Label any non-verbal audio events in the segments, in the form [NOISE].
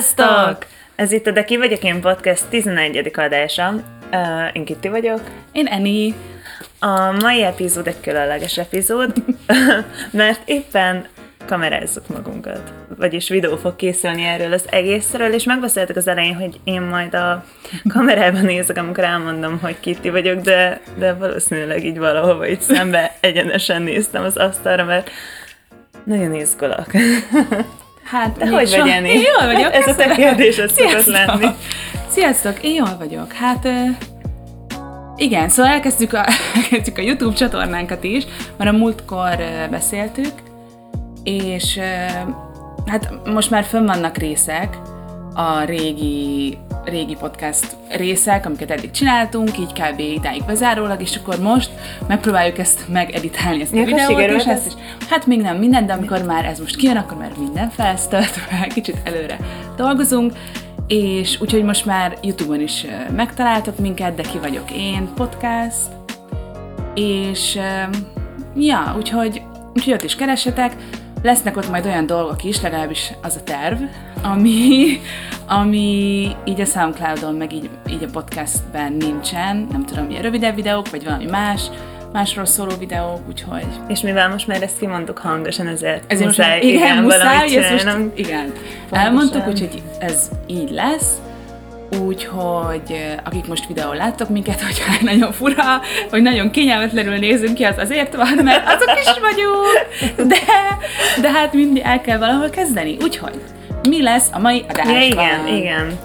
Sziasztok! Ez itt a De Ki vagyok én podcast 11. adása. Uh, én Kitti vagyok. Én Eni. A mai epizód egy különleges epizód, [LAUGHS] mert éppen kamerázzuk magunkat. Vagyis videó fog készülni erről az egészről, és megbeszéltek az elején, hogy én majd a kamerában nézek, amikor elmondom, hogy Kitti vagyok, de, de valószínűleg így valahova itt szembe egyenesen néztem az asztalra, mert nagyon izgulok. [LAUGHS] Hát, De hogy vagy? Én jól vagyok. Ez a te kérdésed szokott lenni. Sziasztok, én jól vagyok. Hát, igen, szóval elkezdtük a, [LAUGHS] elkezdtük a YouTube csatornánkat is, mert a múltkor beszéltük, és hát most már fönn vannak részek, a régi, régi podcast részek, amiket eddig csináltunk, így kb. idáig bezárólag, és akkor most megpróbáljuk ezt megeditálni, ezt a Mikor videót, és ez? ezt is. Hát még nem minden, de amikor már ez most kijön, akkor már minden felsztöltve, [LAUGHS] kicsit előre dolgozunk, és úgyhogy most már Youtube-on is megtaláltok minket, de ki vagyok én, podcast, és ja, úgyhogy, úgyhogy ott is keressetek, lesznek ott majd olyan dolgok is, legalábbis az a terv, ami, ami így a Soundcloudon, meg így, így a podcastben nincsen, nem tudom, ilyen rövidebb videók, vagy valami más, másról szóló videók, úgyhogy És mivel most már ezt kimondtuk hangosan, ezért, ezért most muszáj, már- igen, igen, muszáj, ezt most, igen, Pontosan. elmondtuk, úgyhogy ez így lesz. Úgyhogy eh, akik most videón láttok minket, [LAUGHS] hogy nagyon fura, hogy nagyon kényelmetlenül nézünk ki, az azért van, mert azok is vagyunk, de, de hát mindig el kell valahol kezdeni. Úgyhogy mi lesz a mai adásban? Ja, igen, igen.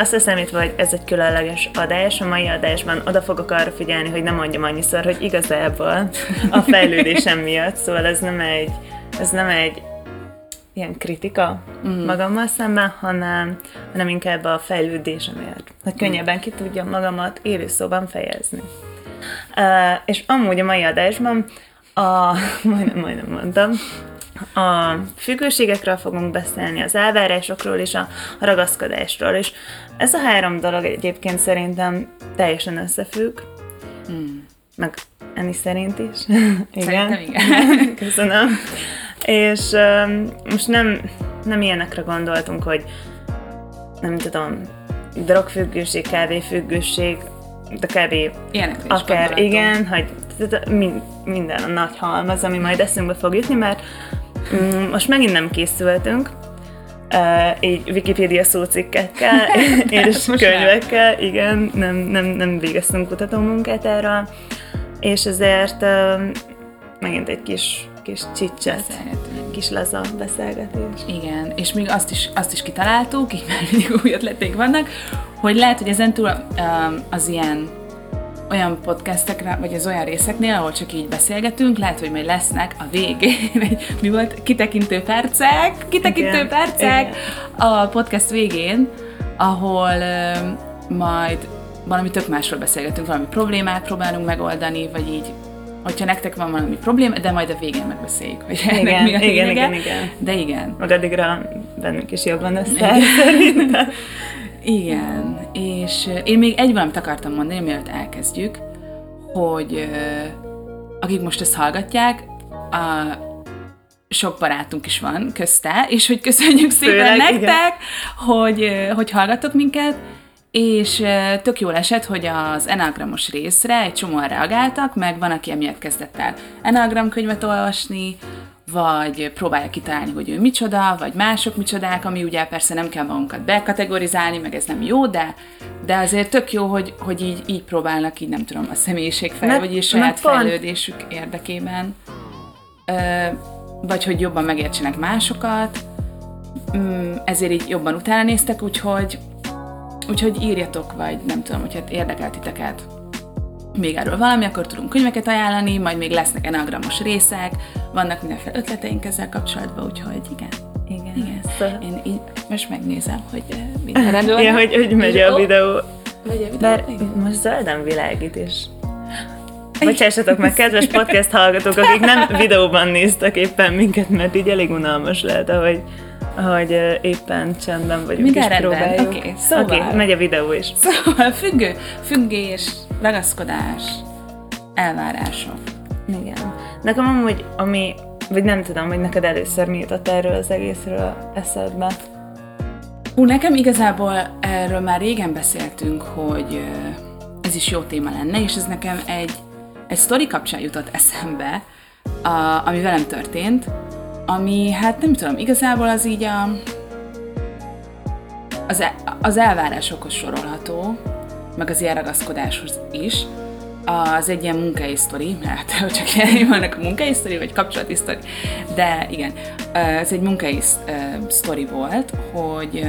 Azt hiszem itt vagy, ez egy különleges adás. A mai adásban oda fogok arra figyelni, hogy nem mondjam annyiszor, hogy igazából a fejlődésem miatt, szóval ez nem egy, ez nem egy ilyen kritika mm. magammal szemben, hanem, hanem inkább a fejlődésemért. Hogy könnyebben ki tudjam magamat élőszóban fejezni. Uh, és amúgy a mai adásban a, [LAUGHS] majdnem, majdnem mondtam, a függőségekről fogunk beszélni, az elvárásokról és a, ragaszkodásról, és ez a három dolog egyébként szerintem teljesen összefügg, Hmm. meg Eni szerint is. [LAUGHS] Szerintem igen. [LAUGHS] Köszönöm. És um, most nem, nem ilyenekre gondoltunk, hogy nem tudom, drogfüggőség, kávéfüggőség, de kb. Ilyenekre is akár gondoltunk. igen, hogy minden a nagy halmaz, ami majd eszünkbe fog jutni, mert most megint nem készültünk, Uh, így Wikipédia szócikkekkel [LAUGHS] [LAUGHS] és Most könyvekkel, igen, nem, nem, nem végeztünk kutatómunkát erről, és ezért uh, megint egy kis, kis csicset, kis laza beszélgetés. Igen, és még azt is, azt is kitaláltuk, így már mindig új ötleték vannak, hogy lehet, hogy ezentúl um, az ilyen olyan podcastekre, vagy az olyan részeknél, ahol csak így beszélgetünk, lehet, hogy majd lesznek a végén, [LAUGHS] egy, mi volt, kitekintő percek, kitekintő Igen, percek igen. a podcast végén, ahol um, majd valami tök másról beszélgetünk, valami problémát próbálunk megoldani, vagy így, hogyha nektek van valami probléma, de majd a végén megbeszéljük, hogy ennek Igen, mi a igen, igen, igen. De igen, Meg addigra bennünk is jobban össze. Igen. [LAUGHS] Igen, és ö, én még egy valamit akartam mondani, mielőtt elkezdjük, hogy ö, akik most ezt hallgatják, a sok barátunk is van közte, és hogy köszönjük szépen Főleg, nektek, igen. hogy, ö, hogy hallgatok minket, és tök jól esett, hogy az Enneagramos részre egy csomóan reagáltak, meg van, aki emiatt kezdett el Enneagram könyvet olvasni, vagy próbálja kitalálni, hogy ő micsoda, vagy mások micsodák, ami ugye persze nem kell magunkat bekategorizálni, meg ez nem jó, de, de azért tök jó, hogy, hogy így, így próbálnak így nem tudom, a személyiségfejl, Meg- vagy így saját fejlődésük érdekében, ö, vagy hogy jobban megértsenek másokat, Mm, ezért így jobban utána néztek, úgyhogy, úgyhogy írjatok, vagy nem tudom, hogyha érdekel titeket még erről valami, akkor tudunk könyveket ajánlani, majd még lesznek enagramos részek, vannak mindenféle ötleteink ezzel kapcsolatban, úgyhogy igen. Igen. Igen. Szóval- Én így most megnézem, hogy eh, minden rendben van. Ja, hogy, hogy megy a videó. Megy a videó. Bár Igen. most zölden világít is. Bocsássatok meg, kedves [LAUGHS] podcast hallgatók, akik nem videóban néztek éppen minket, mert így elég unalmas lehet, ahogy, ahogy ö, éppen csendben vagyunk Minden és rendben, próbáljuk. oké, szóval. Oké, megy a videó is. Szóval függő, függés, ragaszkodás, elvárások. Igen. Nekem amúgy, ami, vagy nem tudom, hogy neked először mi jutott erről az egészről eszedbe. Hú, nekem igazából erről már régen beszéltünk, hogy ez is jó téma lenne, és ez nekem egy, egy sztori kapcsán jutott eszembe, a, ami velem történt, ami, hát nem tudom, igazából az így a, az, el, az elvárásokhoz sorolható, meg az ilyen ragaszkodáshoz is. Az egy ilyen munkai sztori, mert [LAUGHS] csak ilyen vannak a munkai sztori, vagy kapcsolati sztori, de igen, ez egy munkai sztori volt, hogy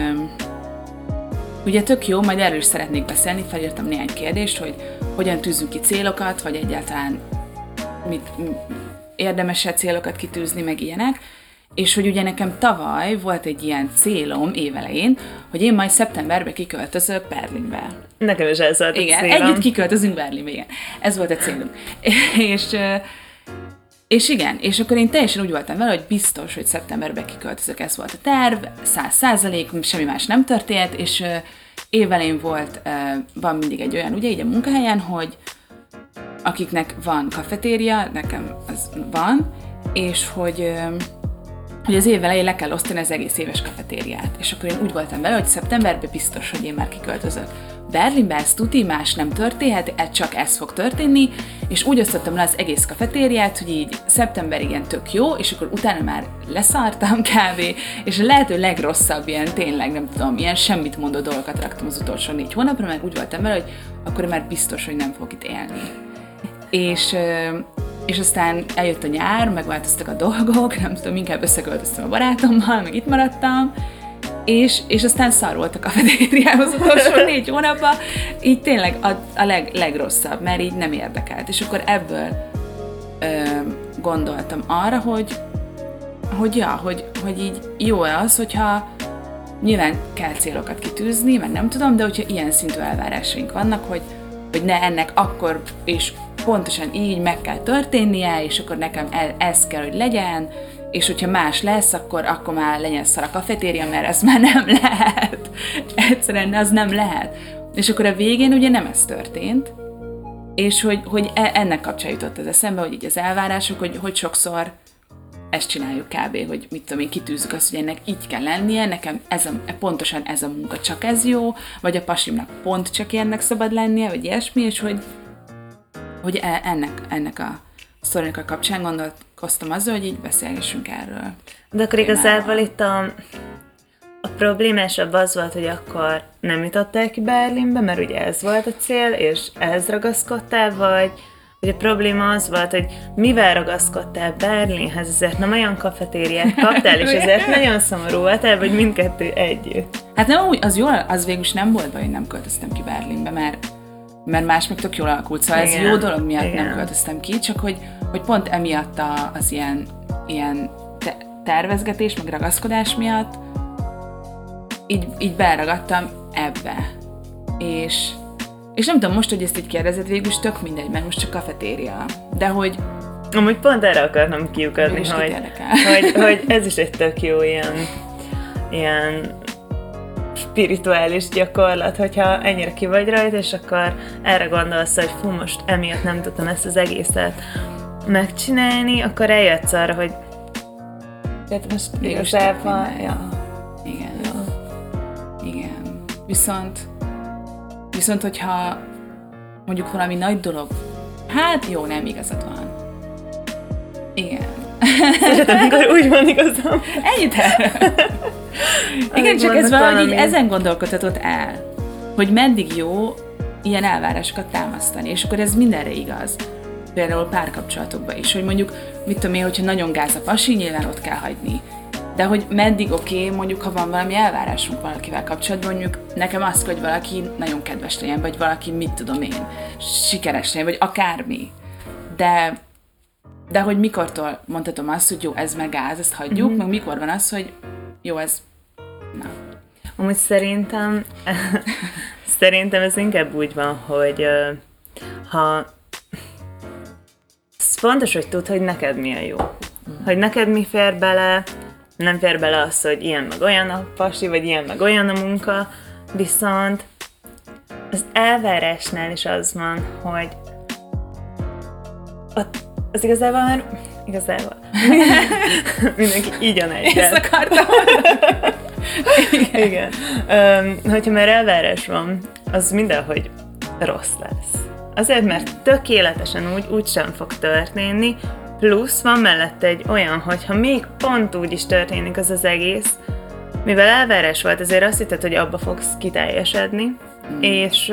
ugye tök jó, majd erről is szeretnék beszélni, felírtam néhány kérdést, hogy hogyan tűzünk ki célokat, vagy egyáltalán mit, érdemes-e célokat kitűzni, meg ilyenek. És hogy ugye nekem tavaly volt egy ilyen célom évelején, hogy én majd szeptemberben kiköltözök Berlinbe. Nekem is ez volt a Igen, célom. együtt kiköltözünk Berlinbe, igen. Ez volt a célunk. [LAUGHS] és, és igen, és akkor én teljesen úgy voltam vele, hogy biztos, hogy szeptemberben kiköltözök, ez volt a terv, száz százalék, semmi más nem történt, és évelején volt, van mindig egy olyan, ugye így a munkahelyen, hogy akiknek van kafetéria, nekem az van, és hogy hogy az év elején le kell osztani az egész éves kafetériát. És akkor én úgy voltam vele, hogy szeptemberben biztos, hogy én már kiköltözök. Berlinbe ez tuti, más nem történhet, ez csak ez fog történni, és úgy osztottam le az egész kafetériát, hogy így szeptember igen tök jó, és akkor utána már leszartam kávé, és a lehető legrosszabb ilyen tényleg, nem tudom, ilyen semmit mondó dolgokat raktam az utolsó négy hónapra, meg úgy voltam vele, hogy akkor már biztos, hogy nem fog itt élni. És és aztán eljött a nyár, megváltoztak a dolgok, [LAUGHS] nem tudom, inkább összeköltöztem a barátommal, meg itt maradtam, és, és aztán szar volt a kafetériám az utolsó [LAUGHS] négy hónapban, így tényleg a, a leg, legrosszabb, mert így nem érdekelt. És akkor ebből ö, gondoltam arra, hogy, hogy ja, hogy, hogy így jó az, hogyha nyilván kell célokat kitűzni, mert nem tudom, de hogyha ilyen szintű elvárásaink vannak, hogy, hogy ne ennek akkor és pontosan így meg kell történnie, és akkor nekem ez kell, hogy legyen, és hogyha más lesz, akkor, akkor már legyen szar a kafetéria, mert ez már nem [LAUGHS] lehet. Egyszerűen az nem lehet. És akkor a végén ugye nem ez történt, és hogy, hogy e, ennek kapcsán jutott ez eszembe, hogy így az elvárások, hogy, hogy sokszor ezt csináljuk kb., hogy mit tudom én, kitűzzük azt, hogy ennek így kell lennie, nekem ez a, pontosan ez a munka csak ez jó, vagy a pasimnak pont csak ilyennek szabad lennie, vagy ilyesmi, és hogy, hogy e, ennek, ennek a sztorinak a kapcsán gondolkoztam azzal, hogy így beszélgessünk erről. De akkor igazából itt a, a problémásabb az volt, hogy akkor nem jutottál ki Berlinbe, mert ugye ez volt a cél, és ehhez ragaszkodtál, vagy hogy a probléma az volt, hogy mivel ragaszkodtál Berlinhez, ezért nem olyan kafetériát kaptál, és [LAUGHS] ezért nagyon szomorú voltál, vagy mindkettő együtt. Hát nem úgy, az jól, az végül nem volt baj, hogy nem költöztem ki Berlinbe, mert mert más meg tök jól alakult, szóval Igen. ez jó dolog miatt Igen. nem költöztem ki, csak hogy, hogy pont emiatt a, az ilyen, ilyen te- tervezgetés, meg ragaszkodás miatt így, így beragadtam ebbe. És, és nem tudom, most, hogy ezt így kérdezed, végül is tök mindegy, mert most csak kafetéria. De hogy Amúgy pont erre akartam kiukadni, hogy, hogy, hogy [LAUGHS] ez is egy tök jó ilyen, ilyen spirituális gyakorlat, hogyha ennyire ki vagy rajta, és akkor erre gondolsz, hogy fú, most emiatt nem tudtam ezt az egészet megcsinálni, akkor eljössz arra, hogy tehát most igazából, ja. Igen. Ja. Igen. Viszont, viszont hogyha mondjuk valami nagy dolog, hát jó, nem igazad van. Igen. Szeretem, amikor úgy van igazam. Ennyit Igen, csak ez valahogy így ezen gondolkodhatott el, hogy meddig jó ilyen elvárásokat támasztani, és akkor ez mindenre igaz. Például párkapcsolatokban is, hogy mondjuk, mit tudom én, hogyha nagyon gáz a pasi, nyilván ott kell hagyni. De hogy meddig oké, okay, mondjuk ha van valami elvárásunk valakivel kapcsolatban, mondjuk nekem azt, hogy valaki nagyon kedves legyen, vagy valaki mit tudom én, sikeres legyen, vagy akármi. De de hogy mikortól mondhatom azt, hogy jó, ez meg gáz, ezt hagyjuk, mm-hmm. meg mikor van az, hogy jó, ez Na. Amúgy szerintem, [LAUGHS] szerintem ez inkább úgy van, hogy ha fontos, hogy tudd, hogy neked mi a jó. Mm. Hogy neked mi fér bele, nem fér bele az, hogy ilyen meg olyan a pasi, vagy ilyen meg olyan a munka, viszont az elvárásnál is az van, hogy az igazából már igazából [LAUGHS] mindenki így a Ezt akartam Igen. Um, hogyha már elvárás van, az mindenhogy rossz lesz. Azért, mert tökéletesen úgy, úgy sem fog történni, plusz van mellette egy olyan, hogy ha még pont úgy is történik az az egész, mivel elvárás volt, azért azt hitted, hogy abba fogsz kiteljesedni, mm. és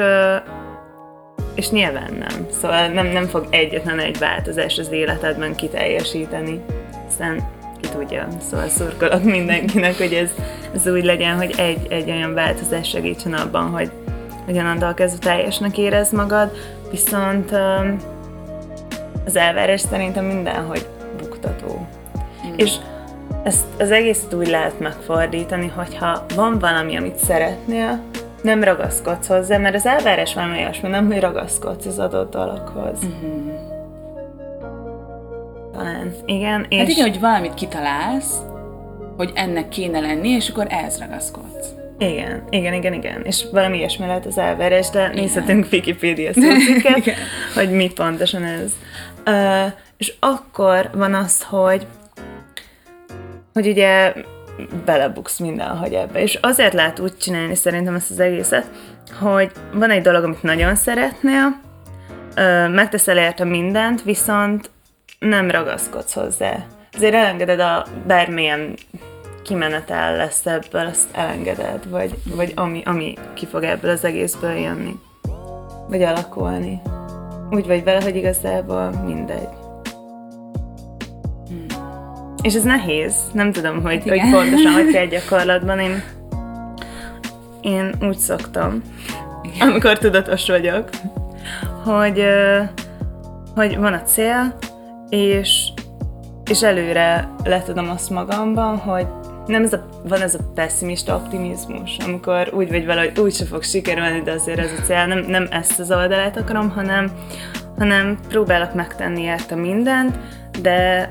és nyilván nem. Szóval nem, nem fog egyetlen egy változás az életedben kiteljesíteni. Aztán ki tudja. Szóval szurkolok mindenkinek, hogy ez, ez úgy legyen, hogy egy, egy olyan változás segítsen abban, hogy, onnantól kezdve teljesnek érez magad, viszont az elvárás szerintem mindenhogy buktató. Mm. És ezt az egészet úgy lehet megfordítani, hogyha van valami, amit szeretnél, nem ragaszkodsz hozzá, mert az elvárás valami olyasmi, nem, hogy ragaszkodsz az adott dologhoz. Uh-huh. Talán, igen. És... Hát igen, hogy valamit kitalálsz, hogy ennek kéne lenni, és akkor ehhez ragaszkodsz. Igen, igen, igen, igen. És valami ilyesmi lehet az elvárás, de igen. nézhetünk Wikipedia [LAUGHS] szócikket, hogy mi pontosan ez. Uh, és akkor van az, hogy hogy ugye belebuksz mindenhogy ebbe. És azért lehet úgy csinálni szerintem ezt az egészet, hogy van egy dolog, amit nagyon szeretnél, megteszel érte mindent, viszont nem ragaszkodsz hozzá. Azért elengeded a bármilyen kimenetel lesz ebből, azt elengeded, vagy, vagy ami, ami ki fog ebből az egészből jönni. Vagy alakulni. Úgy vagy vele, hogy igazából mindegy. És ez nehéz, nem tudom, hogy, hogy pontosan hogy kell [LAUGHS] gyakorlatban. Én, én úgy szoktam, Igen. amikor tudatos vagyok, hogy, hogy van a cél, és, és előre letudom azt magamban, hogy nem ez a, van ez a pessimista optimizmus, amikor úgy vagy vele, hogy úgy se fog sikerülni, de azért ez a cél, nem, nem ezt az oldalát akarom, hanem, hanem próbálok megtenni érte mindent, de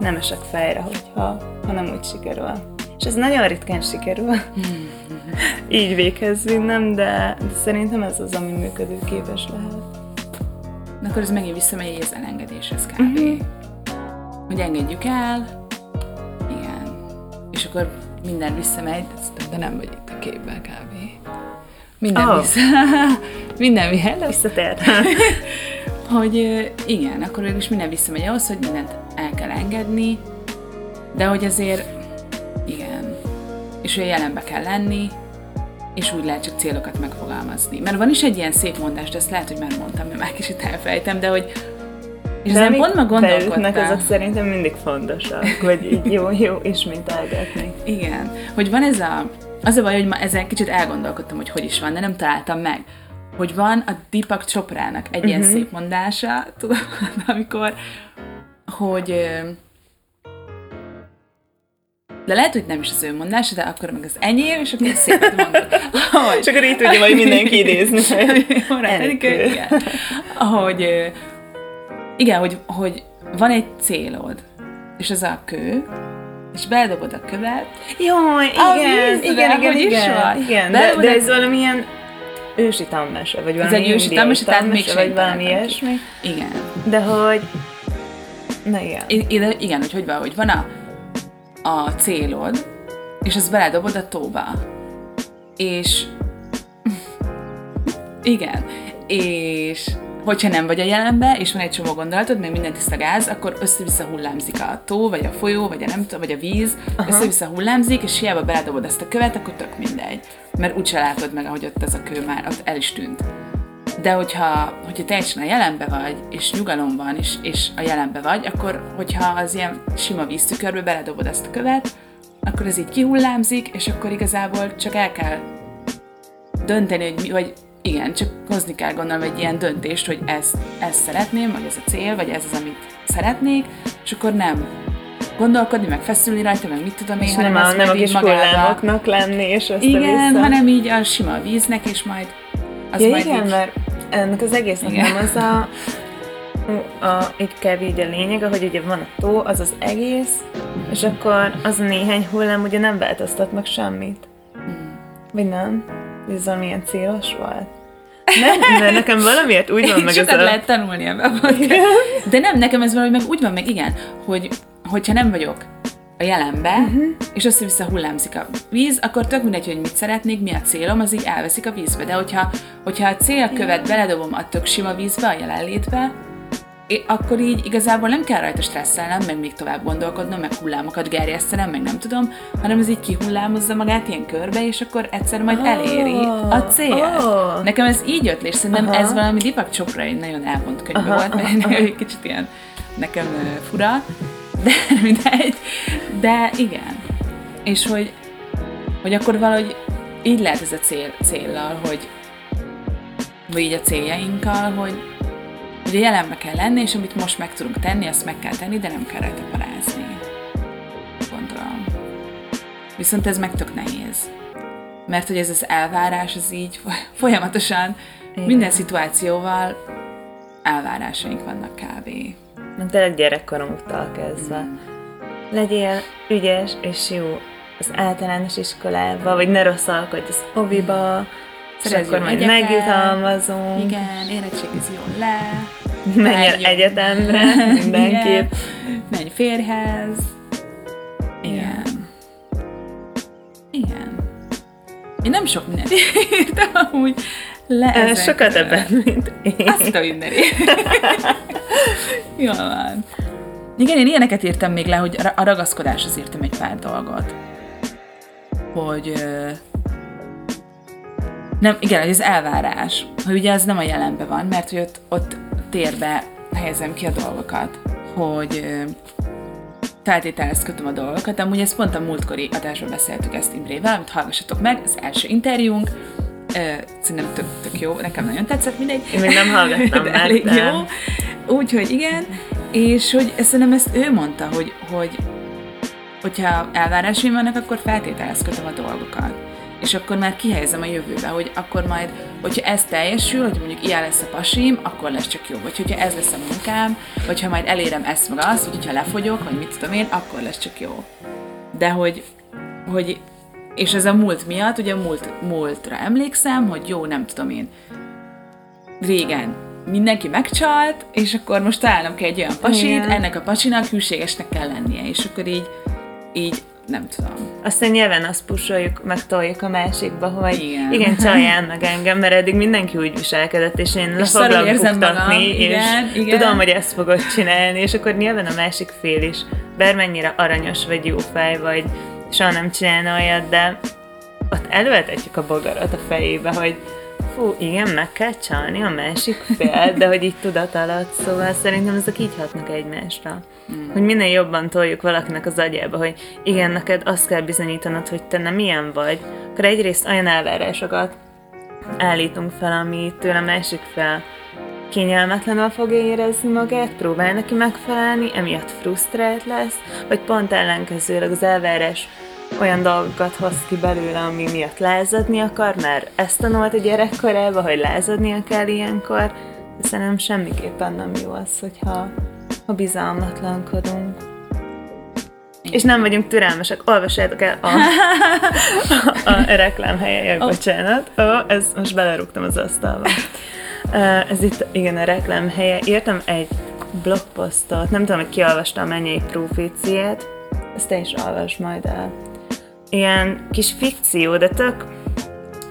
nem esek fejre, hogyha, ha nem úgy sikerül. És ez nagyon ritkán sikerül. [LAUGHS] Így véghez vinnem, de, de szerintem ez az, ami működőképes lehet. Na akkor ez megint visszamegy az elengedéshez kb. Uh-huh. Hogy engedjük el, igen. És akkor minden visszamegy, de nem vagy itt a képben kb. Minden oh. vissza. [LAUGHS] minden hello. Visszatért. [LAUGHS] hogy igen, akkor is minden visszamegy ahhoz, hogy mindent el kell engedni, de hogy azért igen, és hogy jelenbe kell lenni, és úgy lehet csak célokat megfogalmazni. Mert van is egy ilyen szép mondás, de ezt lehet, hogy már mondtam, mert már kicsit elfelejtem, de hogy és ezen pont ma gondolkodtam. azok szerintem mindig fontosak, hogy így jó, jó ismételgetni. Igen, hogy van ez a, az a baj, hogy ma ezen kicsit elgondolkodtam, hogy hogy is van, de nem találtam meg hogy van a Deepak Choprának egy uh-huh. ilyen mhm. szép mondása, tudod, [LAUGHS] amikor, hogy de lehet, hogy nem is az ő mondása, de akkor meg az enyém, és akkor szépen mondod. [LAUGHS] Hogy... És akkor így tudja majd mindenki idézni. [LAUGHS] igen. Hogy, igen, hogy, hogy van egy célod, és az a kő, és beledobod a követ. Jó, igen, igen, igen, igen, igen, de, de ez valamilyen ősi tanmese, vagy valami Ez egy ősi tanmese, tehát még vagy valami ilyesmi. Igen. De hogy... Na igen. I- igen, hogy hogy van, hogy van a, a célod, és azt beledobod a tóba. És... [LAUGHS] igen. És hogyha nem vagy a jelenbe, és van egy csomó gondolatod, meg minden tiszta gáz, akkor össze-vissza hullámzik a tó, vagy a folyó, vagy a nem vagy a víz, Aha. össze-vissza hullámzik, és hiába beledobod ezt a követ, akkor tök mindegy. Mert úgyse látod meg, ahogy ott ez a kő már, ott el is tűnt. De hogyha, hogyha teljesen a jelenbe vagy, és nyugalom van, és, a jelenbe vagy, akkor hogyha az ilyen sima víztükörbe beledobod ezt a követ, akkor ez így kihullámzik, és akkor igazából csak el kell dönteni, hogy mi, vagy igen, csak hozni kell gondolom egy ilyen döntést, hogy ezt, ezt szeretném, vagy ez a cél, vagy ez az, amit szeretnék, és akkor nem gondolkodni, meg feszülni rajta, meg mit tudom én, és hanem nem, a, nem a kis hullámoknak lenni, és össze Igen, hanem így a sima víznek, és majd az ja, majd igen, így... mert ennek az egésznek igen. nem az a, a, itt kell így a lényeg, hogy ugye van a tó, az az egész, és akkor az a néhány hullám ugye nem változtat meg semmit. Hmm. Vagy nem? ez valamilyen célos volt. Nem, mert nekem valamiért úgy van [LAUGHS] meg ez a... lehet tanulni ebben De nem, nekem ez valahogy meg úgy van meg, igen, hogy hogyha nem vagyok a jelenbe, uh-huh. és össze-vissza hullámzik a víz, akkor tök mindegy, hogy mit szeretnék, mi a célom, az így elveszik a vízbe. De hogyha, hogyha a célkövet beledobom a tök sima vízbe, a jelenlétbe, akkor így igazából nem kell rajta stresszelnem, meg még tovább gondolkodnom, meg hullámokat gerjesztenem, meg nem tudom, hanem ez így kihullámozza magát ilyen körbe, és akkor egyszer majd eléri a cél. Oh. Nekem ez így jött, és szerintem Aha. ez valami Dipak Csopra egy nagyon elvont könyve volt, mert [LAUGHS] egy kicsit ilyen nekem fura, de mindegy. De igen. És hogy, hogy akkor valahogy így lehet ez a cél, céllal, hogy vagy így a céljainkkal, hogy, hogy a jelenbe kell lenni, és amit most meg tudunk tenni, azt meg kell tenni, de nem kell rajta parázni. Gondolom. Viszont ez meg tök nehéz. Mert hogy ez az elvárás, az így folyamatosan Igen. minden szituációval elvárásaink vannak kb. Meg tényleg gyerekkorunktól kezdve. Legyél ügyes és jó az általános iskolába, vagy ne rosszalkodj az oviba, és akkor majd megjutalmazunk. Igen, érettségiz jól le. Menj egyetemre, [LAUGHS] mindenképp. Menj férhez. Igen. Igen. Én nem sok mindent [LAUGHS] írtam amúgy le Sokat ebben, mint én. Azt a mindenit. Jól van. Igen, én ilyeneket írtam még le, hogy a ragaszkodáshoz írtam egy pár dolgot. Hogy nem, igen, hogy az elvárás, hogy ugye az nem a jelenben van, mert hogy ott, ott térbe helyezem ki a dolgokat, hogy feltételhez kötöm a dolgokat, de amúgy ezt pont a múltkori adásban beszéltük ezt Imrével, amit hallgassatok meg, az első interjúnk, szerintem tök, tök jó, nekem nagyon tetszett, mindegy. Én még nem hallgattam de elég jó. Úgyhogy igen, és hogy szerintem ezt ő mondta, hogy, hogy hogyha elvárásaim vannak, akkor feltételhez kötöm a dolgokat és akkor már kihelyezem a jövőbe, hogy akkor majd, hogyha ez teljesül, hogy mondjuk ilyen lesz a pasim, akkor lesz csak jó. Vagy hogyha ez lesz a munkám, vagy ha majd elérem ezt meg azt, vagy hogyha lefogyok, vagy mit tudom én, akkor lesz csak jó. De hogy, hogy és ez a múlt miatt, ugye a múlt, múltra emlékszem, hogy jó, nem tudom én, régen mindenki megcsalt, és akkor most találnom kell egy olyan pasit, Igen. ennek a pasinak hűségesnek kell lennie, és akkor így, így nem tudom. Aztán nyilván azt pusoljuk, megtoljuk a másikba, hogy igen, igen csaljál [LAUGHS] meg engem, mert eddig mindenki úgy viselkedett, és én le foglak buktatni, és igen, igen. tudom, hogy ezt fogod csinálni, és akkor nyilván a másik fél is, bármennyire aranyos vagy jó fej vagy, soha nem csinálna olyat, de ott előetetjük a bogarat a fejébe, hogy fú, igen, meg kell csalni a másik fél, de hogy így tudat alatt, szóval szerintem ezek így hatnak egymásra. Mm. Hogy minél jobban toljuk valakinek az agyába, hogy igen, neked azt kell bizonyítanod, hogy te nem ilyen vagy, akkor egyrészt olyan elvárásokat állítunk fel, ami tőle másik fel kényelmetlenül fogja érezni magát, próbál neki megfelelni, emiatt frusztrált lesz, vagy pont ellenkezőleg az elvárás olyan dolgokat hoz ki belőle, ami miatt lázadni akar, mert ezt tanult a gyerekkorában, hogy lázadnia kell ilyenkor, de szerintem semmiképpen nem jó az, hogyha ha bizalmatlankodunk. És nem vagyunk türelmesek. Olvassátok el a, [LAUGHS] a, a reklámhelyek, bocsánat. Ó, oh, ez most belerúgtam az asztalba. Ez itt, igen, a reklámhelye. Írtam egy blogposztot, nem tudom, hogy kiolvastam a mennyei proféciát, ezt te is olvas majd el ilyen kis fikció, de tök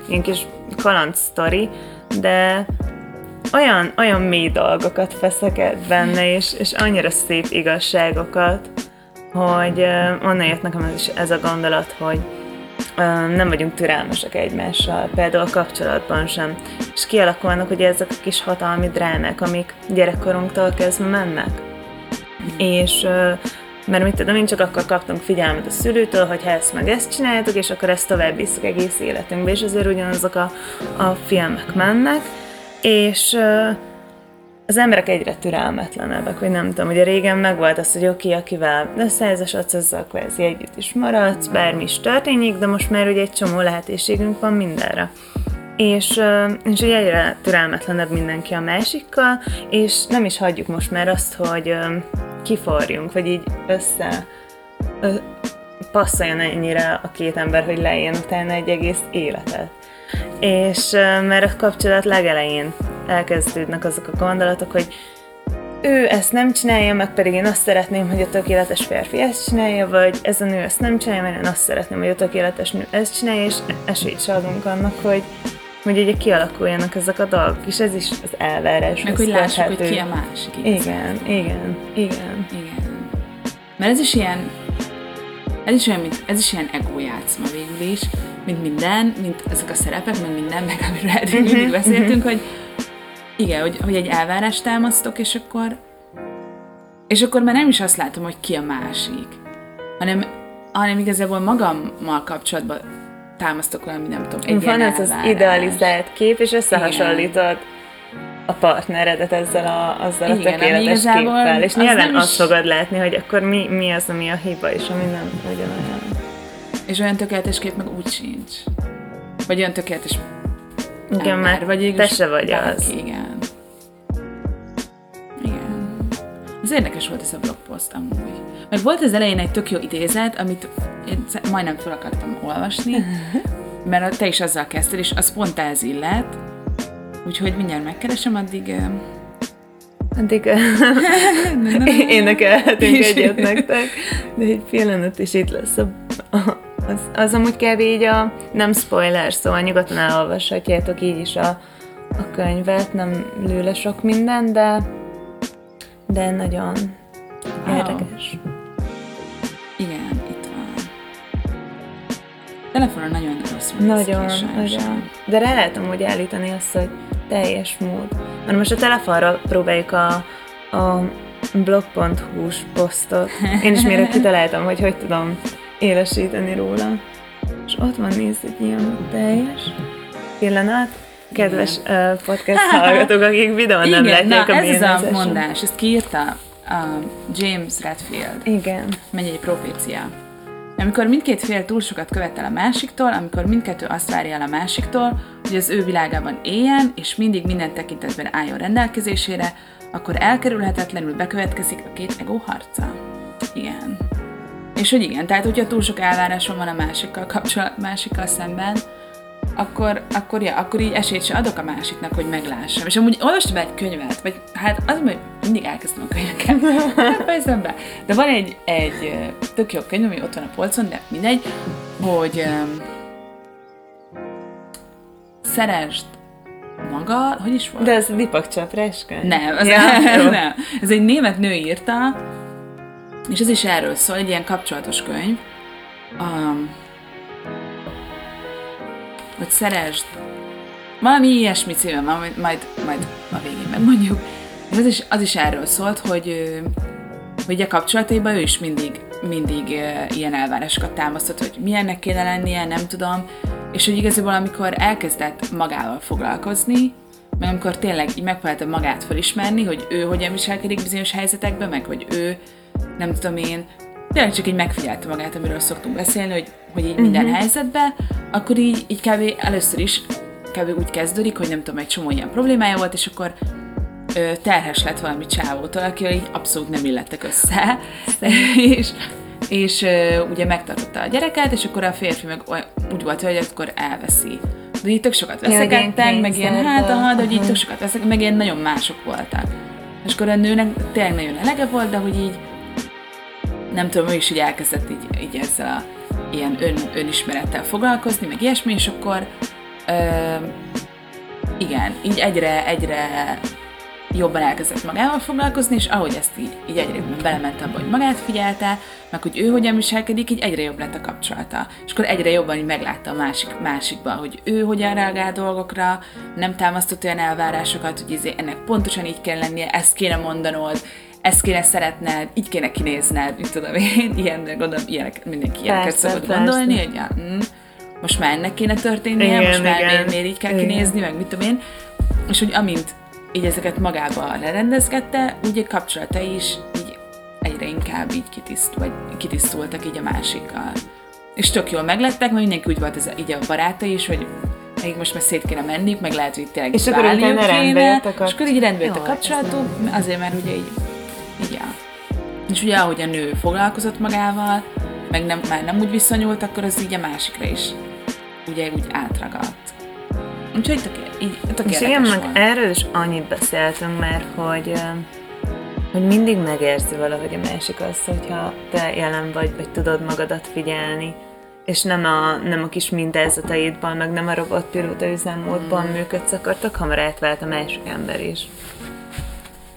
ilyen kis kaland sztori, de olyan, olyan mély dolgokat feszeket benne, és, és annyira szép igazságokat, hogy uh, onnan jött nekem ez, ez a gondolat, hogy nem vagyunk türelmesek egymással, például a kapcsolatban sem. És kialakulnak ugye ezek a kis hatalmi drámák, amik gyerekkorunktól kezdve mennek. És mert mit tudom, én csak akkor kaptunk figyelmet a szülőtől, hogy ha ezt meg ezt csináljátok, és akkor ezt tovább visszük egész életünkbe, és azért ugyanazok a, a filmek mennek, és az emberek egyre türelmetlenebbek, vagy nem tudom, ugye régen megvolt az, hogy oké, okay, akivel összeházasodsz, azzal kvázi együtt is maradsz, bármi is történik, de most már ugye egy csomó lehetőségünk van mindenre. És, és ugye egyre türelmetlenebb mindenki a másikkal, és nem is hagyjuk most már azt, hogy kiforjunk, vagy így össze ö, passzoljon ennyire a két ember, hogy lejjen utána egy egész életet. És mert a kapcsolat legelején elkezdődnek azok a gondolatok, hogy ő ezt nem csinálja, meg pedig én azt szeretném, hogy a tökéletes férfi ezt csinálja, vagy ez a nő ezt nem csinálja, mert én azt szeretném, hogy a tökéletes nő ezt csinálja, és esélyt se adunk annak, hogy, hogy ugye kialakuljanak ezek a dolgok, és ez is az elvárás. Meg hogy lássuk, hogy ki a másik. Igen, igen, igen. Igen. Mert ez is ilyen, ez is olyan, mint, ez is ilyen ego játszma végül is, mint minden, mint ezek a szerepek, meg minden, meg amiről eddig Mhm, mindig beszéltünk, hogy igen, hogy, hogy egy elvárást támasztok, és akkor és akkor már nem is azt látom, hogy ki a másik, hanem, hanem igazából magammal kapcsolatban támasztok valami, nem tudom, egy Van ez az idealizált kép, és összehasonlítod a partneredet ezzel a, azzal a Igen, ami tökéletes képpel. És az nyilván is- azt fogod látni, hogy akkor mi, mi az, ami a hiba, és ami nem ugyanolyan. És olyan tökéletes kép meg úgy sincs. Vagy olyan tökéletes Igen, ember, mert vagy te se vagy bárki, az. Igen. Igen. Ez érdekes volt ez a blogpost amúgy. Mert volt az elején egy tök jó idézet, amit én majdnem fel akartam olvasni, [LAUGHS] mert te is azzal kezdted, és az pont ez illet. Úgyhogy mindjárt megkeresem, addig... Addig énekelhetünk egyet nektek, de egy pillanat is itt lesz a, az, az amúgy kb. így a nem spoiler, szóval nyugodtan elolvashatjátok így is a, a könyvet, nem lő le sok minden, de de nagyon érdekes. Igen, itt van. Telefonon nagyon rossz van. Nagyon, nagyon. De rá lehet amúgy állítani azt, hogy teljes mód. Mert most a telefonra próbáljuk a, a blog.hu-s posztot. Én is mire kitaláltam, hogy hogy tudom élesíteni róla. És ott van, egy ilyen teljes pillanat. Kedves uh, podcast [LAUGHS] hallgatók, akik videón nem Igen, na, látják a ez az a mondás, ezt kiírta a James Redfield. Igen. megy egy profécia. Amikor mindkét fél túl sokat követel a másiktól, amikor mindkettő azt várja el a másiktól, hogy az ő világában éljen, és mindig minden tekintetben álljon rendelkezésére, akkor elkerülhetetlenül bekövetkezik a két ego harca. Igen. És hogy igen, tehát hogyha túl sok elvárásom van a másikkal kapcsolat, másikkal szemben, akkor, akkor, ja, akkor így esélyt se adok a másiknak, hogy meglássam. És amúgy olvastam egy könyvet, vagy hát az, hogy mindig elkezdtem a könyveket. Nem fejezem be. De van egy, egy tök jó könyv, ami ott van a polcon, de mindegy, hogy um, szeresd magad, hogy is volt? De ez a Dipak Csaprás könyv? Nem, az ja, [LAUGHS] jó. nem. Ez egy német nő írta, és ez is erről szól, egy ilyen kapcsolatos könyv. Um, hogy szeresd. Valami ilyesmi címe van, majd, majd, majd a végén megmondjuk. Az is, az is erről szólt, hogy, hogy a kapcsolataiban ő is mindig, mindig ilyen elvárásokat támasztott, hogy milyennek kéne lennie, nem tudom. És hogy igazából amikor elkezdett magával foglalkozni, meg amikor tényleg így megpróbálta magát felismerni, hogy ő hogyan viselkedik bizonyos helyzetekben, meg hogy ő, nem tudom én, tényleg csak így megfigyelte magát, amiről szoktunk beszélni, hogy, hogy így minden uh-huh. helyzetben, akkor így, így kb. először is kb. úgy kezdődik, hogy nem tudom, egy csomó ilyen problémája volt, és akkor ö, terhes lett valami csávótól, akivel így abszolút nem illettek össze, [LAUGHS] és, és ö, ugye megtartotta a gyereket, és akkor a férfi meg olyan, úgy volt, hogy akkor elveszi. De így tök sokat veszekedtek, meg ilyen hát, aha, de hogy így Aha. tök sokat veszek, meg ilyen nagyon mások voltak. És akkor a nőnek tényleg nagyon elege volt, de hogy így nem tudom, ő is így elkezdett így, így ezzel a ilyen ön, önismerettel foglalkozni, meg ilyesmi, és akkor ö, igen, így egyre, egyre jobban elkezdett magával foglalkozni, és ahogy ezt így, így egyre jobban belement abba, hogy magát figyelte, meg hogy ő hogyan viselkedik, így egyre jobb lett a kapcsolata. És akkor egyre jobban így meglátta a másik, másikban, hogy ő hogyan reagál dolgokra, nem támasztott olyan elvárásokat, hogy izé, ennek pontosan így kell lennie, ezt kéne mondanod, ezt kéne szeretned, így kéne kinézned, mit tudom én, ilyen, gondolom, ilyenek, mindenki ilyeneket Persze, szokott persze. gondolni, hogy ja, mm, most már ennek kéne történnie, Igen, most már igen. miért, miért így kell Igen. kinézni, meg mit tudom én. És hogy amint így ezeket magába lerendezkedte, úgy a kapcsolatai is így egyre inkább így kitiszt, vagy kitisztultak így a másikkal. És tök jól meglettek, mert mindenki úgy volt ez a, így a baráta is, hogy nekik most már szét kéne menniük, meg lehet, hogy tényleg És akkor utána rendbe jött a kapcs- És akkor így rendbe jött a kapcsolatuk, azért, mert ugye így, így. És ugye ahogy a nő foglalkozott magával, meg nem, már nem úgy viszonyult, akkor az így a másikra is ugye úgy átragadt. Úgyhogy tök, így, tök És igen, meg erről is annyit beszéltünk már, hogy, hogy mindig megérzi valahogy a másik azt, hogyha te jelen vagy, vagy tudod magadat figyelni, és nem a, nem a kis mintázataidban, meg nem a robotpilóta üzemmódban mm. működsz, akkor tök hamar átvált a másik ember is.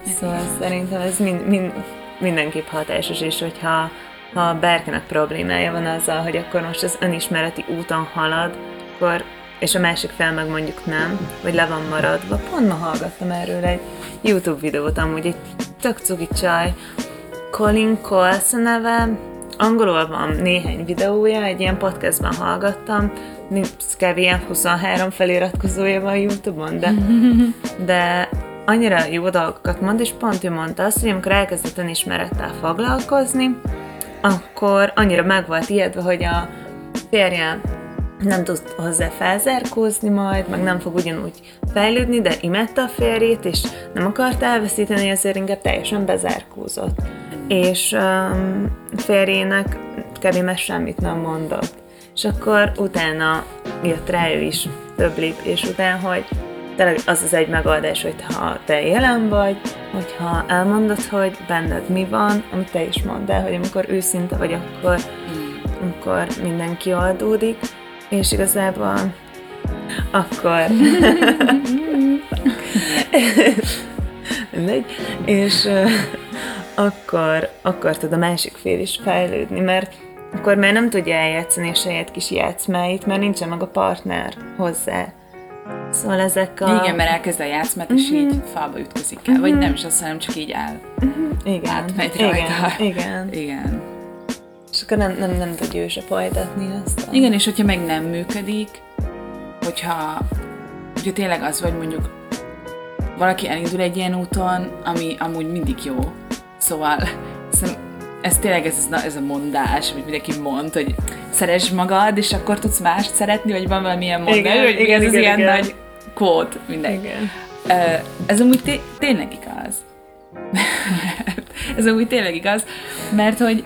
Szóval szerintem ez mind, mind, mindenképp hatásos, és hogyha ha bárkinek problémája van azzal, hogy akkor most az önismereti úton halad, akkor, és a másik fel meg mondjuk nem, vagy le van maradva. Pont ma hallgattam erről egy YouTube videót, amúgy egy tök cuki csaj, Colin Coles neve, angolul van néhány videója, egy ilyen podcastban hallgattam, kb. ilyen 23 feliratkozója van YouTube-on, de, de annyira jó dolgokat mond, és pont ő mondta azt, hogy amikor elkezdett önismerettel foglalkozni, akkor annyira meg volt ijedve, hogy a férje nem tud hozzá felzárkózni majd, meg nem fog ugyanúgy fejlődni, de imette a férjét, és nem akart elveszíteni, ezért inkább teljesen bezárkózott. És um, férjének kb. semmit nem mondott. És akkor utána jött rá ő is több lépés után, hogy tényleg az az egy megoldás, hogy ha te jelen vagy, hogyha elmondod, hogy benned mi van, amit te is mondd el, hogy amikor őszinte vagy, akkor, akkor mindenki oldódik, és igazából akkor mindegy, és uh, akkor, akkor tud a másik fél is fejlődni, mert akkor már nem tudja eljátszani a saját kis játszmáit, mert nincsen meg a partner hozzá. Szóval ezek a... Igen, mert elkezd a játszmát, és uh-huh. így falba ütközik el. Uh-huh. Vagy nem is azt, hanem csak így áll. Uh-huh. Igen. Átmegy igen. rajta. Igen. Igen. És akkor nem, nem, nem tudja ő se folytatni azt. A... Igen, és hogyha meg nem működik, hogyha, hogyha tényleg az vagy mondjuk valaki elindul egy ilyen úton, ami amúgy mindig jó. Szóval ez tényleg ez, ez a mondás, amit mindenki mond, hogy szeresd magad, és akkor tudsz mást szeretni, vagy van valamilyen mondás, Igen, hogy igen, ez az igen, ilyen igen. nagy kód mindenki. Igen. Ez amúgy té- tényleg igaz. ez amúgy tényleg igaz, mert hogy,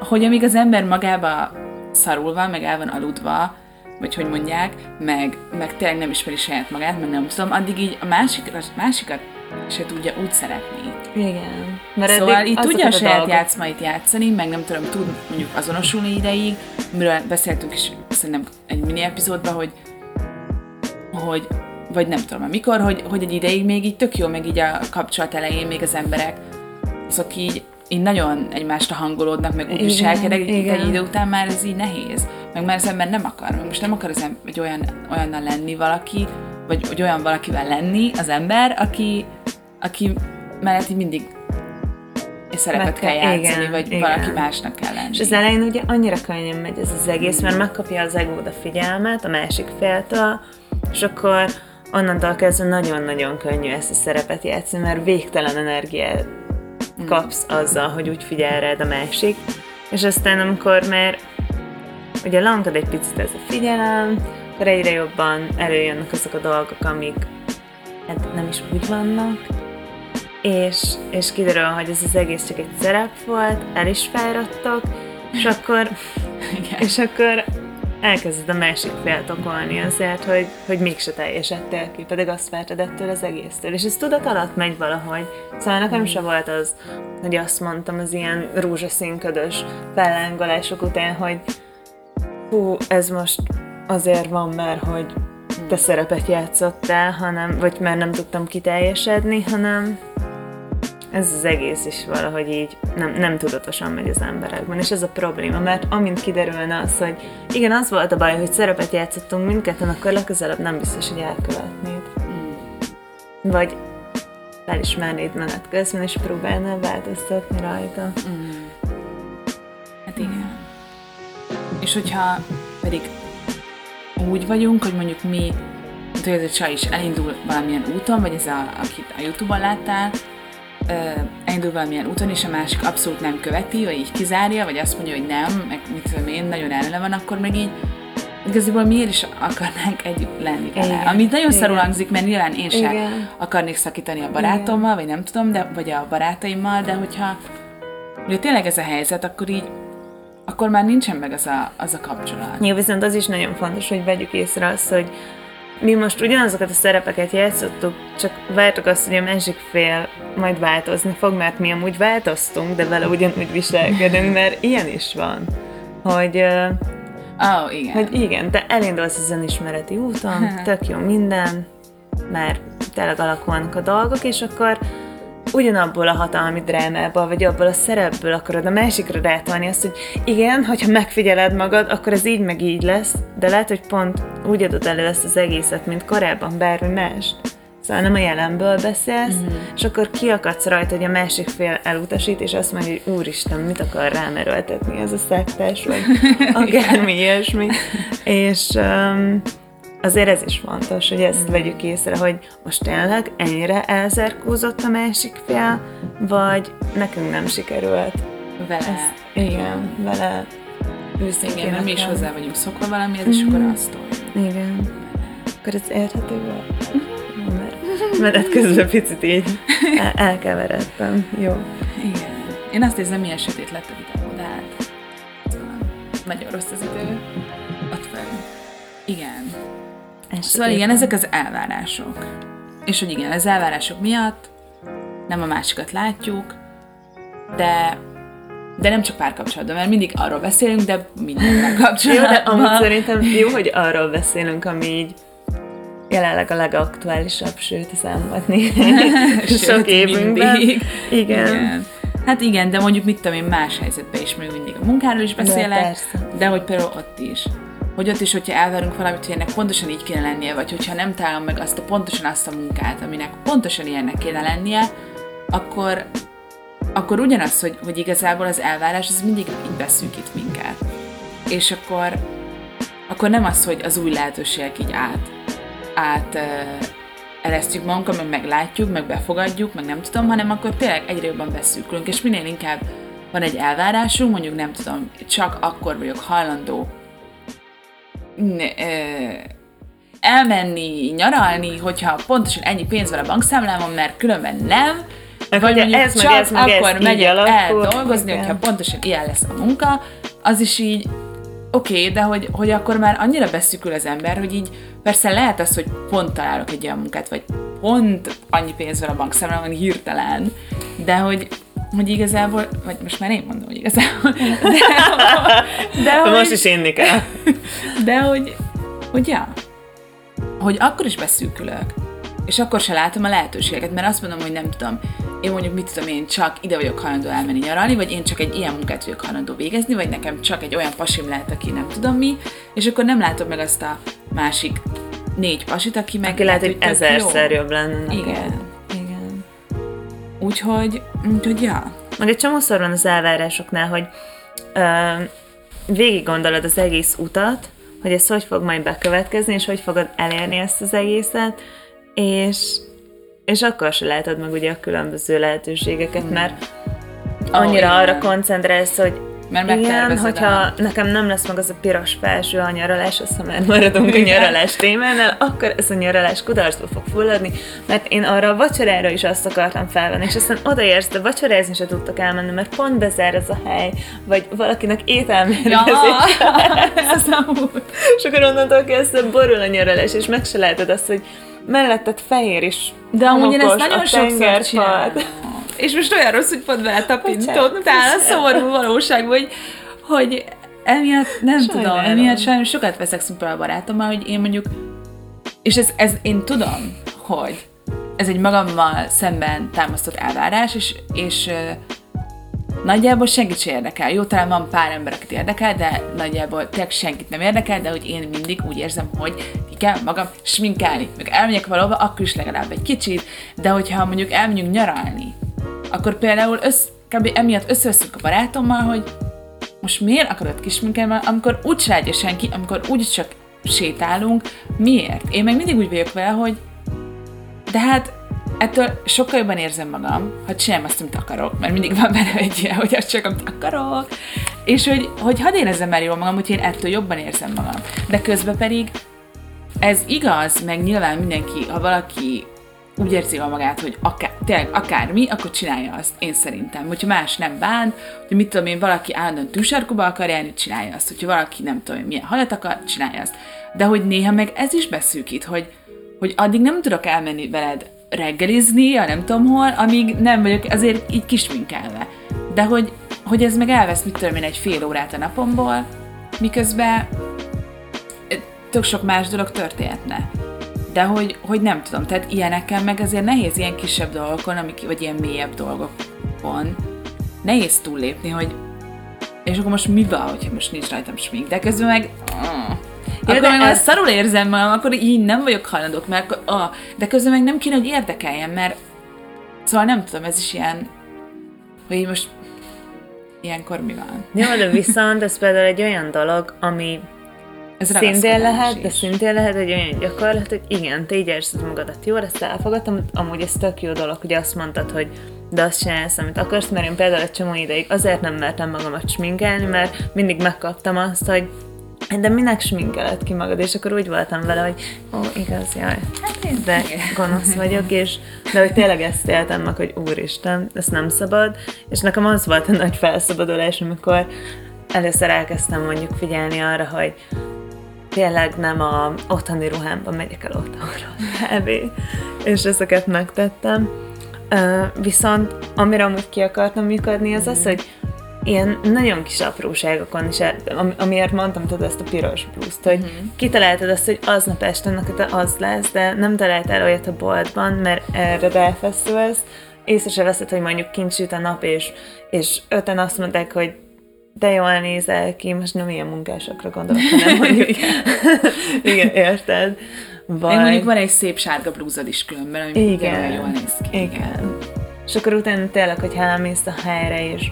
hogy amíg az ember magába szarul van, meg el van aludva, vagy hogy mondják, meg, meg tényleg nem ismeri saját magát, meg nem tudom, addig így a másik, a másikat se tudja úgy szeretni. Igen. Mert Szóval így tudja a saját dolgok- játszmait játszani, meg nem tudom, tud mondjuk azonosulni ideig, miről beszéltünk is szerintem egy mini epizódban, hogy, hogy vagy nem tudom, mikor, hogy, hogy egy ideig még így tök jó, meg így a kapcsolat elején még az emberek, azok így, így nagyon egymásra hangolódnak, meg úgy igen. egy idő után már ez így nehéz. Meg már az ember nem akar, meg most nem akar az ember, vagy olyan, olyannal lenni valaki, vagy hogy olyan valakivel lenni az ember, aki, aki mellett így mindig szerepet kell kell- játszani, igen, vagy igen. valaki másnak kell lenni. És az elején ugye annyira könnyen megy ez az egész, mert megkapja az egód a figyelmet a másik féltől, és akkor onnantól kezdve nagyon-nagyon könnyű ezt a szerepet játszani, mert végtelen energiát kapsz azzal, hogy úgy figyel rád a másik, és aztán amikor már ugye lankad egy picit ez a figyelem, akkor egyre jobban előjönnek azok a dolgok, amik hát nem is úgy vannak, és, és kiderül, hogy ez az egész csak egy szerep volt, el is fáradtak, és akkor, [LAUGHS] és akkor elkezded a másik félt okolni azért, hogy, hogy mégse teljesedtél ki, pedig azt vártad ettől az egésztől. És ez tudat alatt megy valahogy. Szóval nekem se volt az, hogy azt mondtam az ilyen rózsaszínködös fellángolások után, hogy hú, ez most azért van, mert hogy te szerepet játszottál, hanem, vagy mert nem tudtam kiteljesedni, hanem ez az egész is valahogy így nem, nem tudatosan megy az emberekben, és ez a probléma, mert amint kiderülne az, hogy igen, az volt a baj, hogy szerepet játszottunk mindketten, akkor legközelebb nem biztos, hogy elkövetnéd. Vagy felismernéd menet közben, és próbálnál változtatni rajta. Hát igen. És hogyha pedig úgy vagyunk, hogy mondjuk mi, mint hogy csaj is elindul valamilyen úton, vagy ez a, akit a Youtube-on láttál, elindul valamilyen úton, és a másik abszolút nem követi, vagy így kizárja, vagy azt mondja, hogy nem, meg mit tudom én, nagyon ellene van, akkor meg így igazából miért is akarnánk együtt lenni vele? Igen, Ami nagyon szarul igen. hangzik, mert nyilván én sem Igen. akarnék szakítani a barátommal, vagy nem tudom, de, vagy a barátaimmal, de hogyha ugye tényleg ez a helyzet, akkor így akkor már nincsen meg az a, az a kapcsolat. Jó, viszont az is nagyon fontos, hogy vegyük észre azt, hogy mi most ugyanazokat a szerepeket játszottuk, csak vártuk azt, hogy a másik fél majd változni fog, mert mi amúgy változtunk, de vele ugyanúgy viselkedünk, mert ilyen is van, hogy, oh, igen. hogy igen, te elindulsz az önismereti úton, [LAUGHS] tök jó minden, már tényleg alakulnak a dolgok, és akkor ugyanabból a hatalmi drámából, vagy abból a szerepből akarod a másikra rátolni azt, hogy igen, hogyha megfigyeled magad, akkor ez így meg így lesz, de lehet, hogy pont úgy adod elő ezt az egészet, mint korábban bármi más. Szóval nem a jelenből beszélsz, mm. és akkor kiakadsz rajta, hogy a másik fél elutasít, és azt mondja, hogy úristen, mit akar rám erőltetni ez a szektás, vagy [LAUGHS] akármi ilyesmi. És um, azért ez is fontos, hogy ezt vegyük észre, hogy most tényleg ennyire elzerkózott a másik fél, vagy nekünk nem sikerült. Vele. Ezt, igen, vele őszintén. Igen, mert mi is hozzá vagyunk szokva valamihez, és akkor azt toljuk. Igen. Akkor ez érthető volt? Mert menet közben picit így el- elkeveredtem. Jó. Igen. Én azt érzem, milyen sötét lett a videó, de hát szóval nagyon rossz az idő. Ott fenn. Igen. Ez Szóval igen, ezek az elvárások. És hogy igen, az elvárások miatt nem a másikat látjuk, de de nem csak párkapcsolatban, mert mindig arról beszélünk, de minden Jó, de kapcsolatban. amúgy szerintem jó, hogy arról beszélünk, ami így jelenleg a legaktuálisabb, sőt, számolni [LAUGHS] Sőt, sok évünkben. mindig. Igen. igen. Hát igen, de mondjuk mit tudom én, más helyzetben is még mindig a munkáról is beszélek, persze. de hogy például ott is. Hogy ott is, hogyha elvárunk valamit, hogy ennek pontosan így kéne lennie, vagy hogyha nem találom meg azt a pontosan azt a munkát, aminek pontosan ilyennek kéne lennie, akkor, akkor ugyanaz, hogy, hogy igazából az elvárás, az mindig így beszűkít minket. És akkor, akkor nem az, hogy az új lehetőségek így át, át eresztjük magunkat, meg meglátjuk, meg befogadjuk, meg nem tudom, hanem akkor tényleg egyre jobban beszűkülünk, és minél inkább van egy elvárásunk, mondjuk nem tudom, csak akkor vagyok hajlandó elmenni, nyaralni, hogyha pontosan ennyi pénz van a bankszámlámon, mert különben nem, Meg vagy mondjuk ez meg csak ez meg ez akkor így megyek el alakul, dolgozni, igen. hogyha pontosan ilyen lesz a munka, az is így oké, okay, de hogy, hogy akkor már annyira beszűkül az ember, hogy így persze lehet az, hogy pont találok egy olyan munkát, vagy pont annyi pénz van a bankszámlámon hirtelen, de hogy, hogy igazából, vagy most már én mondom, hogy igazából, de, [LAUGHS] de hogy, Most is inni kell. de hogy, hogy ja, hogy akkor is beszűkülök, és akkor se látom a lehetőségeket, mert azt mondom, hogy nem tudom, én mondjuk mit tudom, én csak ide vagyok hajlandó elmenni nyaralni, vagy én csak egy ilyen munkát vagyok hajlandó végezni, vagy nekem csak egy olyan pasim lehet, aki nem tudom mi, és akkor nem látom meg azt a másik négy pasit, aki meg Aki lehet, hogy ezerszer jobb lenne. Igen. Úgyhogy, úgyhogy ja. Meg egy csomószor van az elvárásoknál, hogy ö, végig gondolod az egész utat, hogy ez hogy fog majd bekövetkezni, és hogy fogod elérni ezt az egészet, és, és akkor se látod meg ugye a különböző lehetőségeket, mert annyira igen. arra koncentrálsz, hogy Mert igen, hogyha a- nekem nem lesz meg az a piros felső a nyaralás, azt ha már maradunk a nyaralás témánál, akkor ez a nyaralás kudarcba fog fulladni, mert én arra a vacsorára is azt akartam felvenni, és aztán odaérsz, de vacsorázni se tudtak elmenni, mert pont bezár ez a hely, vagy valakinek Ja, ételmérgezés, [LAUGHS] ez és akkor onnantól kezdve borul a nyaralás, és meg se látod azt, hogy melletted fehér is De amúgy én ezt nagyon sokszor csinálom. [LAUGHS] És most olyan rossz, hogy pont vele tapintottál a szomorú valóságban, hogy, hogy emiatt nem Sajnálom. tudom, emiatt sajnos sokat veszekszünk például a barátommal, hogy én mondjuk, és ez, ez én tudom, hogy ez egy magammal szemben támasztott elvárás, és, és nagyjából senkit sem érdekel. Jó, talán van pár ember, akit érdekel, de nagyjából tényleg senkit nem érdekel, de hogy én mindig úgy érzem, hogy ki kell magam sminkálni. Meg elmegyek valahova, akkor is legalább egy kicsit, de hogyha mondjuk elmegyünk nyaralni, akkor például össz, kb. emiatt összeveszünk a barátommal, hogy most miért akarod kisminkelni, amikor úgy látja senki, amikor úgy csak sétálunk, miért? Én meg mindig úgy vagyok vele, hogy de hát ettől sokkal jobban érzem magam, ha csinálom azt, amit akarok, mert mindig van benne egy ilyen, hogy azt csak amit akarok, és hogy, hogy hadd érezzem már jól magam, hogy én ettől jobban érzem magam. De közben pedig ez igaz, meg nyilván mindenki, ha valaki úgy érzi magát, hogy akár, tényleg akármi, akkor csinálja azt, én szerintem. Hogyha más nem bánt, hogy mit tudom én, valaki állandóan tűsarkóba akar járni, csinálja azt. Hogyha valaki nem tudom, milyen halat akar, csinálja azt. De hogy néha meg ez is beszűkít, hogy, hogy addig nem tudok elmenni veled reggelizni, a nem tudom hol, amíg nem vagyok azért így kisminkelve. De hogy, hogy ez meg elvesz, mit tudom én, egy fél órát a napomból, miközben tök sok más dolog történhetne. De hogy, hogy nem tudom, tehát ilyenekkel meg azért nehéz ilyen kisebb dolgokon, amik, vagy ilyen mélyebb dolgokon, nehéz túllépni, hogy és akkor most mi van, hogyha most nincs rajtam smink, de közben meg... Ja, akkor meg ez... szarul érzem magam, akkor így nem vagyok hajlandók, mert akkor, ah, de közben meg nem kéne, hogy érdekeljen, mert szóval nem tudom, ez is ilyen, hogy most ilyenkor mi van. Jó, de viszont ez például egy olyan dolog, ami ez szintén lehet, is. de szintén lehet egy olyan gyakorlat, hogy igen, te így érzed magadat jól, ezt elfogadtam, amúgy ez tök jó dolog, hogy azt mondtad, hogy de azt csinálsz, amit akarsz, mert én például egy csomó ideig azért nem mertem magamat sminkelni, mert mindig megkaptam azt, hogy de minek sminkeled ki magad? És akkor úgy voltam vele, hogy ó, igaz, jaj, hát de gonosz [LAUGHS] vagyok, és de hogy tényleg ezt éltem meg, hogy úristen, ezt nem szabad, és nekem az volt a nagy felszabadulás, amikor először elkezdtem mondjuk figyelni arra, hogy tényleg nem a otthoni ruhámban megyek el otthonról kb. És ezeket megtettem. Uh, viszont amire amúgy ki akartam működni, az az, hogy ilyen nagyon kis apróságokon is, am- amiért mondtam tudod ezt a piros blúzt, hogy uh-huh. kitaláltad azt, hogy aznap este neked az lesz, de nem találtál olyat a boltban, mert erre belfeszülsz, észre se veszed, hogy mondjuk kint süt a nap, és, és öten azt mondták, hogy de jól nézel ki, most nem ilyen munkásokra gondolok, hanem mondjuk, [LAUGHS] [LAUGHS] igen, érted? Vagy... Én mondjuk van egy szép sárga blúzod is különben, ami igen, jól néz ki. Igen. És akkor utána tényleg, hogy elmész a helyre, és,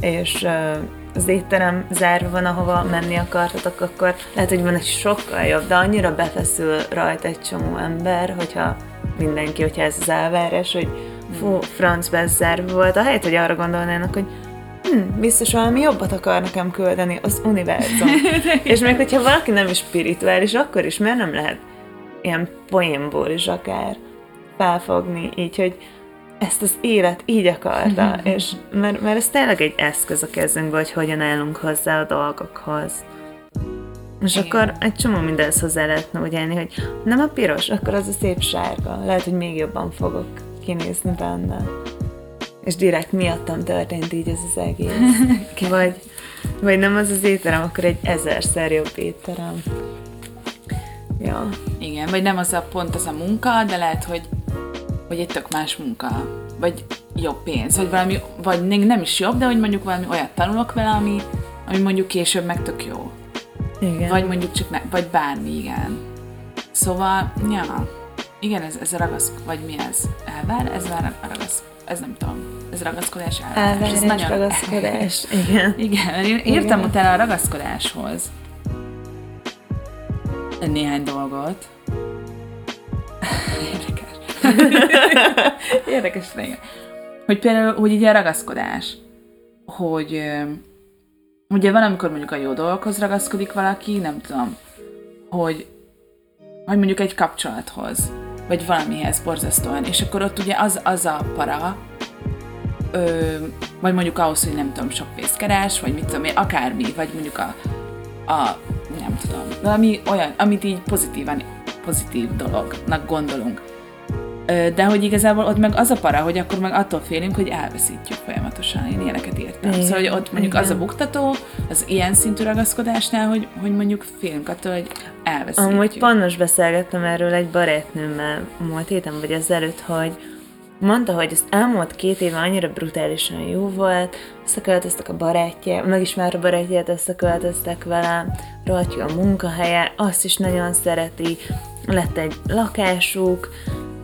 és uh, az étterem zárva van, ahova menni akartatok, akkor lehet, hogy van egy sokkal jobb, de annyira befeszül rajta egy csomó ember, hogyha mindenki, hogyha ez az elvárás, hogy fú, francba ez zárva volt, ahelyett, hogy arra gondolnának, hogy hm, biztos valami jobbat akar nekem küldeni, az univerzum. [LAUGHS] és még hogyha valaki nem is spirituális, akkor is miért nem lehet ilyen poénból is akár felfogni, így, hogy ezt az élet így akarta, [LAUGHS] és mert, mert ez tényleg egy eszköz a kezünkben, hogy hogyan állunk hozzá a dolgokhoz. És Igen. akkor egy csomó mindenhez hozzá lehetne úgy állni, hogy nem a piros, akkor az a szép sárga. Lehet, hogy még jobban fogok kinézni benne és direkt miattam történt így ez az egész. [LAUGHS] Vagy, vagy nem az az étterem, akkor egy ezerszer jobb étterem. Ja. Igen, vagy nem az a pont az a munka, de lehet, hogy, hogy egy tök más munka, vagy jobb pénz, vagy valami, vagy nem is jobb, de hogy mondjuk valami olyat tanulok vele, ami, ami mondjuk később meg tök jó. Igen. Vagy mondjuk csak, ne, vagy bármi, igen. Szóval, ja, igen, ez, ez a ragasz, vagy mi ez? Elvár? Ez már a ragasz, ez nem tudom, ez ragaszkodás elvárás. Ez nagyon... ragaszkodás, [LAUGHS] igen. Igen, én értem igen. utána a ragaszkodáshoz néhány dolgot. [LAUGHS] Érdekes. [LAUGHS] Érdekes, igen. Hogy például, hogy így a ragaszkodás, hogy ugye van, amikor mondjuk a jó dolgokhoz ragaszkodik valaki, nem tudom, hogy, hogy mondjuk egy kapcsolathoz, vagy valamihez borzasztóan, és akkor ott ugye az, az a para, ö, vagy mondjuk ahhoz, hogy nem tudom, sok pénzt keres, vagy mit tudom én, akármi, vagy mondjuk a, a nem tudom, valami olyan, amit így pozitívan, pozitív dolognak gondolunk. De hogy igazából ott meg az a para, hogy akkor meg attól félünk, hogy elveszítjük folyamatosan. Én ilyeneket értem. Igen, szóval, hogy ott mondjuk igen. az a buktató, az ilyen szintű ragaszkodásnál, hogy, hogy mondjuk félünk attól, hogy elveszítjük. Amúgy pont most beszélgettem erről egy barátnőmmel múlt héten, vagy ezelőtt, hogy mondta, hogy az elmúlt két éve annyira brutálisan jó volt, összeköltöztek a barátja, megismert a barátját, összeköltöztek vele, rohadt a munkahelye, azt is nagyon szereti, lett egy lakásuk,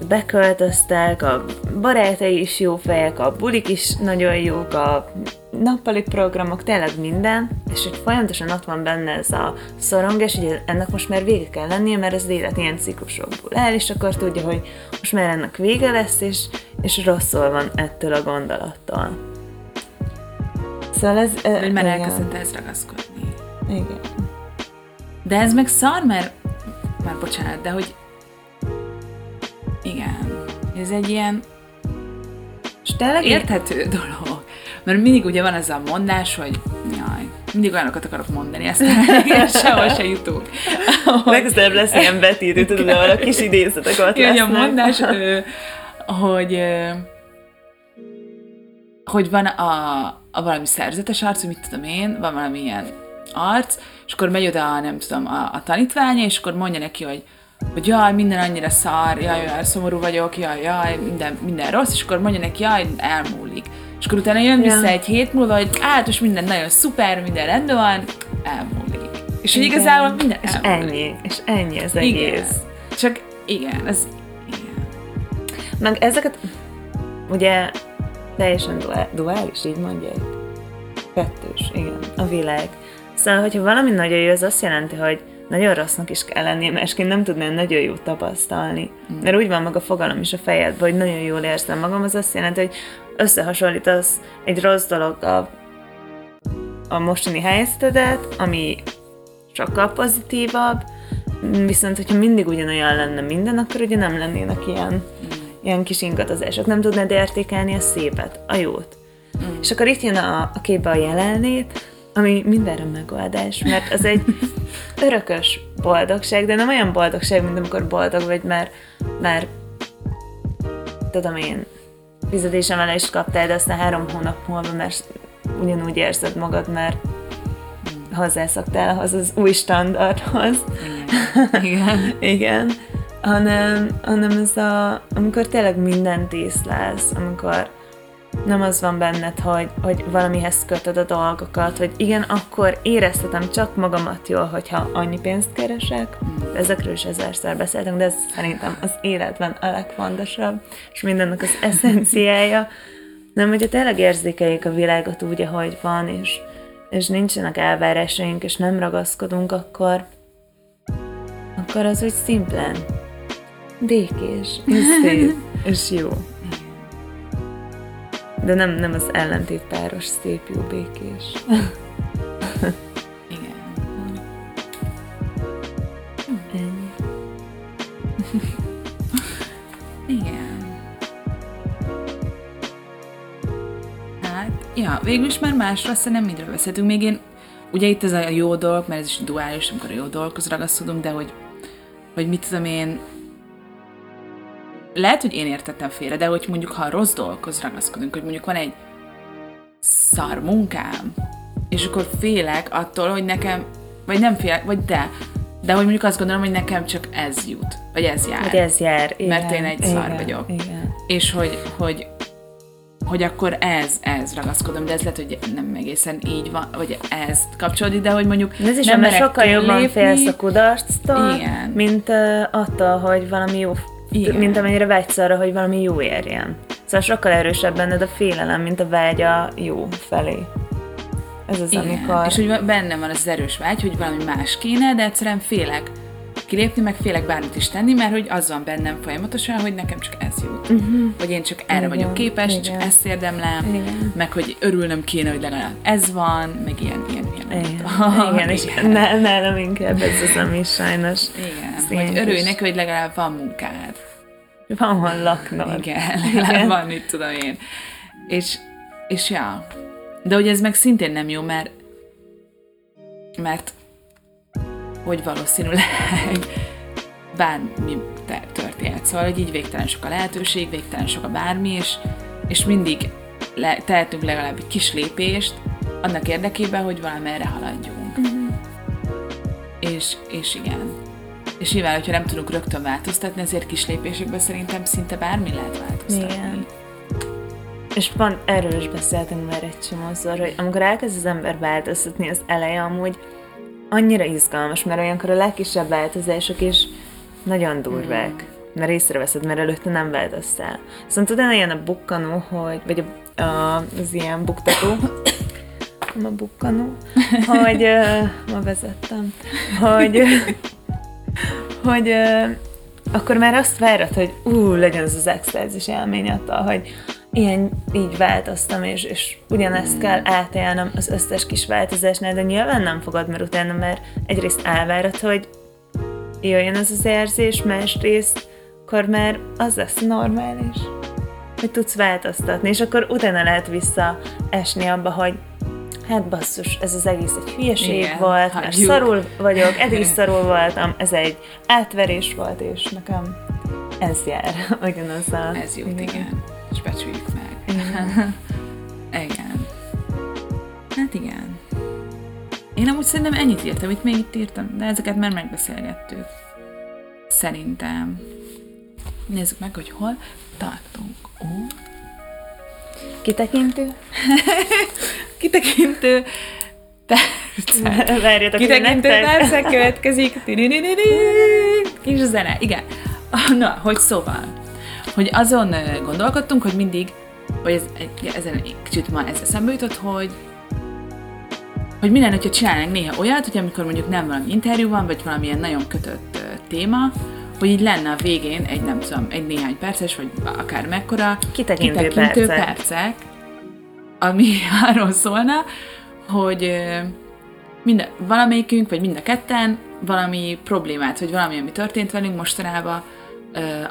beköltöztek, a barátai is jó fejek, a bulik is nagyon jók, a nappali programok, tényleg minden, és hogy folyamatosan ott van benne ez a szorongás, hogy ennek most már vége kell lennie, mert az élet ilyen ciklusokból el, és akkor tudja, hogy most már ennek vége lesz, és, és rosszul van ettől a gondolattól. Szóval ez... Hogy már elkezdett ez ragaszkodni. Igen. De ez meg szar, mert... Már bocsánat, de hogy... Igen. Ez egy ilyen És tényleg érthető dolog. Mert mindig ugye van ez a mondás, hogy jaj, mindig olyanokat akarok mondani, aztán [LAUGHS] sehol se jutunk. Legközelebb lesz ilyen betítő, tudod, ahol a kis idézetek ott [LAUGHS] Hogy a mondás, hogy, hogy van a, a valami szerzetes arc, mit tudom én, van valami ilyen arc, és akkor megy oda, nem tudom, a, a tanítványa, és akkor mondja neki, hogy hogy jaj, minden annyira szar, jaj, jaj, szomorú vagyok, jaj, jaj, minden, minden rossz, és akkor mondja neki, jaj, elmúlik. És akkor utána jön vissza Ja. egy hét múlva, hogy hát most minden nagyon szuper, minden rendben van, elmúlik. És hogy igazából minden És elmúlik. ennyi, és ennyi az Igen. egész. Csak igen, ez igen. Meg ezeket, ugye teljesen duál, duális, így mondják. Kettős, igen, a világ. Szóval, hogyha valami nagyon jó, az azt jelenti, hogy nagyon rossznak is kell lennie, másként nem tudnál nagyon jót tapasztalni. Mm. Mert úgy van maga fogalom is a fejedben, hogy nagyon jól érzem magam, az azt jelenti, hogy összehasonlítasz egy rossz dologgal a mostani helyzetedet, ami sokkal pozitívabb, viszont hogyha mindig ugyanolyan lenne minden, akkor ugye nem lennének ilyen, ilyen kis ingadozások. Nem tudnád értékelni a szépet, a jót. Mm. És akkor itt jön a, a képbe a jelenlét, ami mindenre megoldás, mert az egy [LAUGHS] örökös boldogság, de nem olyan boldogság, mint amikor boldog vagy, mert, mert tudom én, fizetésemelést kaptál, de aztán három hónap múlva, mert ugyanúgy érzed magad, mert hozzászoktál ahhoz az új standardhoz. Igen. Igen. [LAUGHS] Hanem, hanem ez a, amikor tényleg mindent észlelsz, amikor nem az van benned, hogy, hogy valamihez kötöd a dolgokat, hogy igen, akkor éreztetem csak magamat jól, hogyha annyi pénzt keresek. De ezekről is ezerszer beszéltünk, de ez szerintem az életben a legfontosabb, és mindennek az eszenciája. Nem, hogyha tényleg érzékeljük a világot úgy, ahogy van, és, és nincsenek elvárásaink, és nem ragaszkodunk, akkor, akkor az úgy szimplán békés, és szép, [LAUGHS] és jó. De nem, nem az ellentétpáros szép, jó, békés. Igen. Ennyi. Igen. Hát, ja, végül is már másról szerintem mindről beszéltünk. Még én, ugye itt ez a jó dolog, mert ez is duális, amikor a jó dolgokhoz ragaszkodunk, de hogy, hogy mit tudom én, lehet, hogy én értettem félre, de hogy mondjuk, ha a rossz dolgokhoz ragaszkodunk, hogy mondjuk van egy szar munkám, és akkor félek attól, hogy nekem, vagy nem félek, vagy de, de hogy mondjuk azt gondolom, hogy nekem csak ez jut, vagy ez jár. Hogy ez jár. Igen, Mert én egy szar igen, vagyok. Igen. És hogy, hogy, hogy akkor ez, ez ragaszkodom, de ez lehet, hogy nem egészen így van, vagy ez kapcsolódik, de hogy mondjuk De ez is nem merek sokkal jobban félsz a kudarctól, Igen. mint uh, attól, hogy valami jó, Igen. mint amennyire vágysz arra, hogy valami jó érjen. Szóval sokkal erősebb benned a félelem, mint a vágy a jó felé. Ez az, Igen. amikor... És hogy bennem van az erős vágy, hogy valami más kéne, de egyszerűen félek kilépni, meg félek bármit is tenni, mert hogy az van bennem folyamatosan, hogy nekem csak ez jut. Uh-huh. Hogy én csak erre Igen, vagyok képes, igen. csak ezt érdemlem, Igen. meg hogy örülnöm kéne, hogy legalább ez van, meg ilyen, ilyen, ilyen. Igen, dolgok. [LAUGHS] igen, és ne- nálam inkább ez az, ami sajnos Igen, Ez hogy örülj neki, hogy legalább van munkád. van hol laknod. Igen, legalább van, mit tudom én. És, és ja. De hogy ez meg szintén nem jó, mert mert hogy valószínűleg bármi történhet. Szóval, hogy így végtelen sok a lehetőség, végtelen sok a bármi, és, és mindig le, tehetünk legalább egy kis lépést annak érdekében, hogy valamerre haladjunk. Uh-huh. És, és igen. És nyilván, hogyha nem tudunk rögtön változtatni, ezért kis lépésekben szerintem szinte bármi lehet változtatni. Igen. És pont erről is beszéltünk már egy csomószor, hogy amikor elkezd az ember változtatni, az eleje amúgy annyira izgalmas, mert olyankor a legkisebb változások is nagyon durvák. Mm. Mert észreveszed, mert előtte nem változtál. Viszont utána ilyen a bukkanó, hogy, vagy a, a, az ilyen buktató, a bukkanó, hogy uh, ma vezettem, hogy, hogy uh, akkor már azt várod, hogy ú, legyen ez az extázis élmény attól, hogy ilyen így változtam, és, és ugyanezt kell átélnem az összes kis változásnál, de nyilván nem fogod, mert utána már egyrészt elvárod, hogy jöjjön ez az érzés, másrészt akkor már az lesz normális, hogy tudsz változtatni, és akkor utána lehet visszaesni abba, hogy hát basszus, ez az egész egy hülyeség Igen, volt, mert hagyjuk. szarul vagyok, [LAUGHS] eddig szarul voltam, ez egy átverés volt, és nekem ez jár, [LAUGHS] ugyanaz a... Ez jó, igen. igen. És becsüljük meg. [LAUGHS] igen. Hát igen. Én amúgy szerintem ennyit írtam, itt még itt írtam, de ezeket már megbeszélgettük. Szerintem. Nézzük meg, hogy hol tartunk. Ó. Kitekintő? [LAUGHS] Kitekintő percek. [LAUGHS] Várjatok, Kitekintő percek következik. És zene, igen. Na, hogy szóval, hogy azon gondolkodtunk, hogy mindig, vagy ez, ezen egy kicsit ma ez eszembe jutott, hogy hogy mi lenne, hogyha csinálnánk néha olyat, hogy amikor mondjuk nem valami interjú van, vagy valamilyen nagyon kötött téma, hogy így lenne a végén egy, nem tudom, egy néhány perces, vagy akár mekkora Kitekintő percek. percek, ami [LAUGHS] arról szólna, hogy mind, valamelyikünk, vagy mind a ketten valami problémát, vagy valami, ami történt velünk mostanában,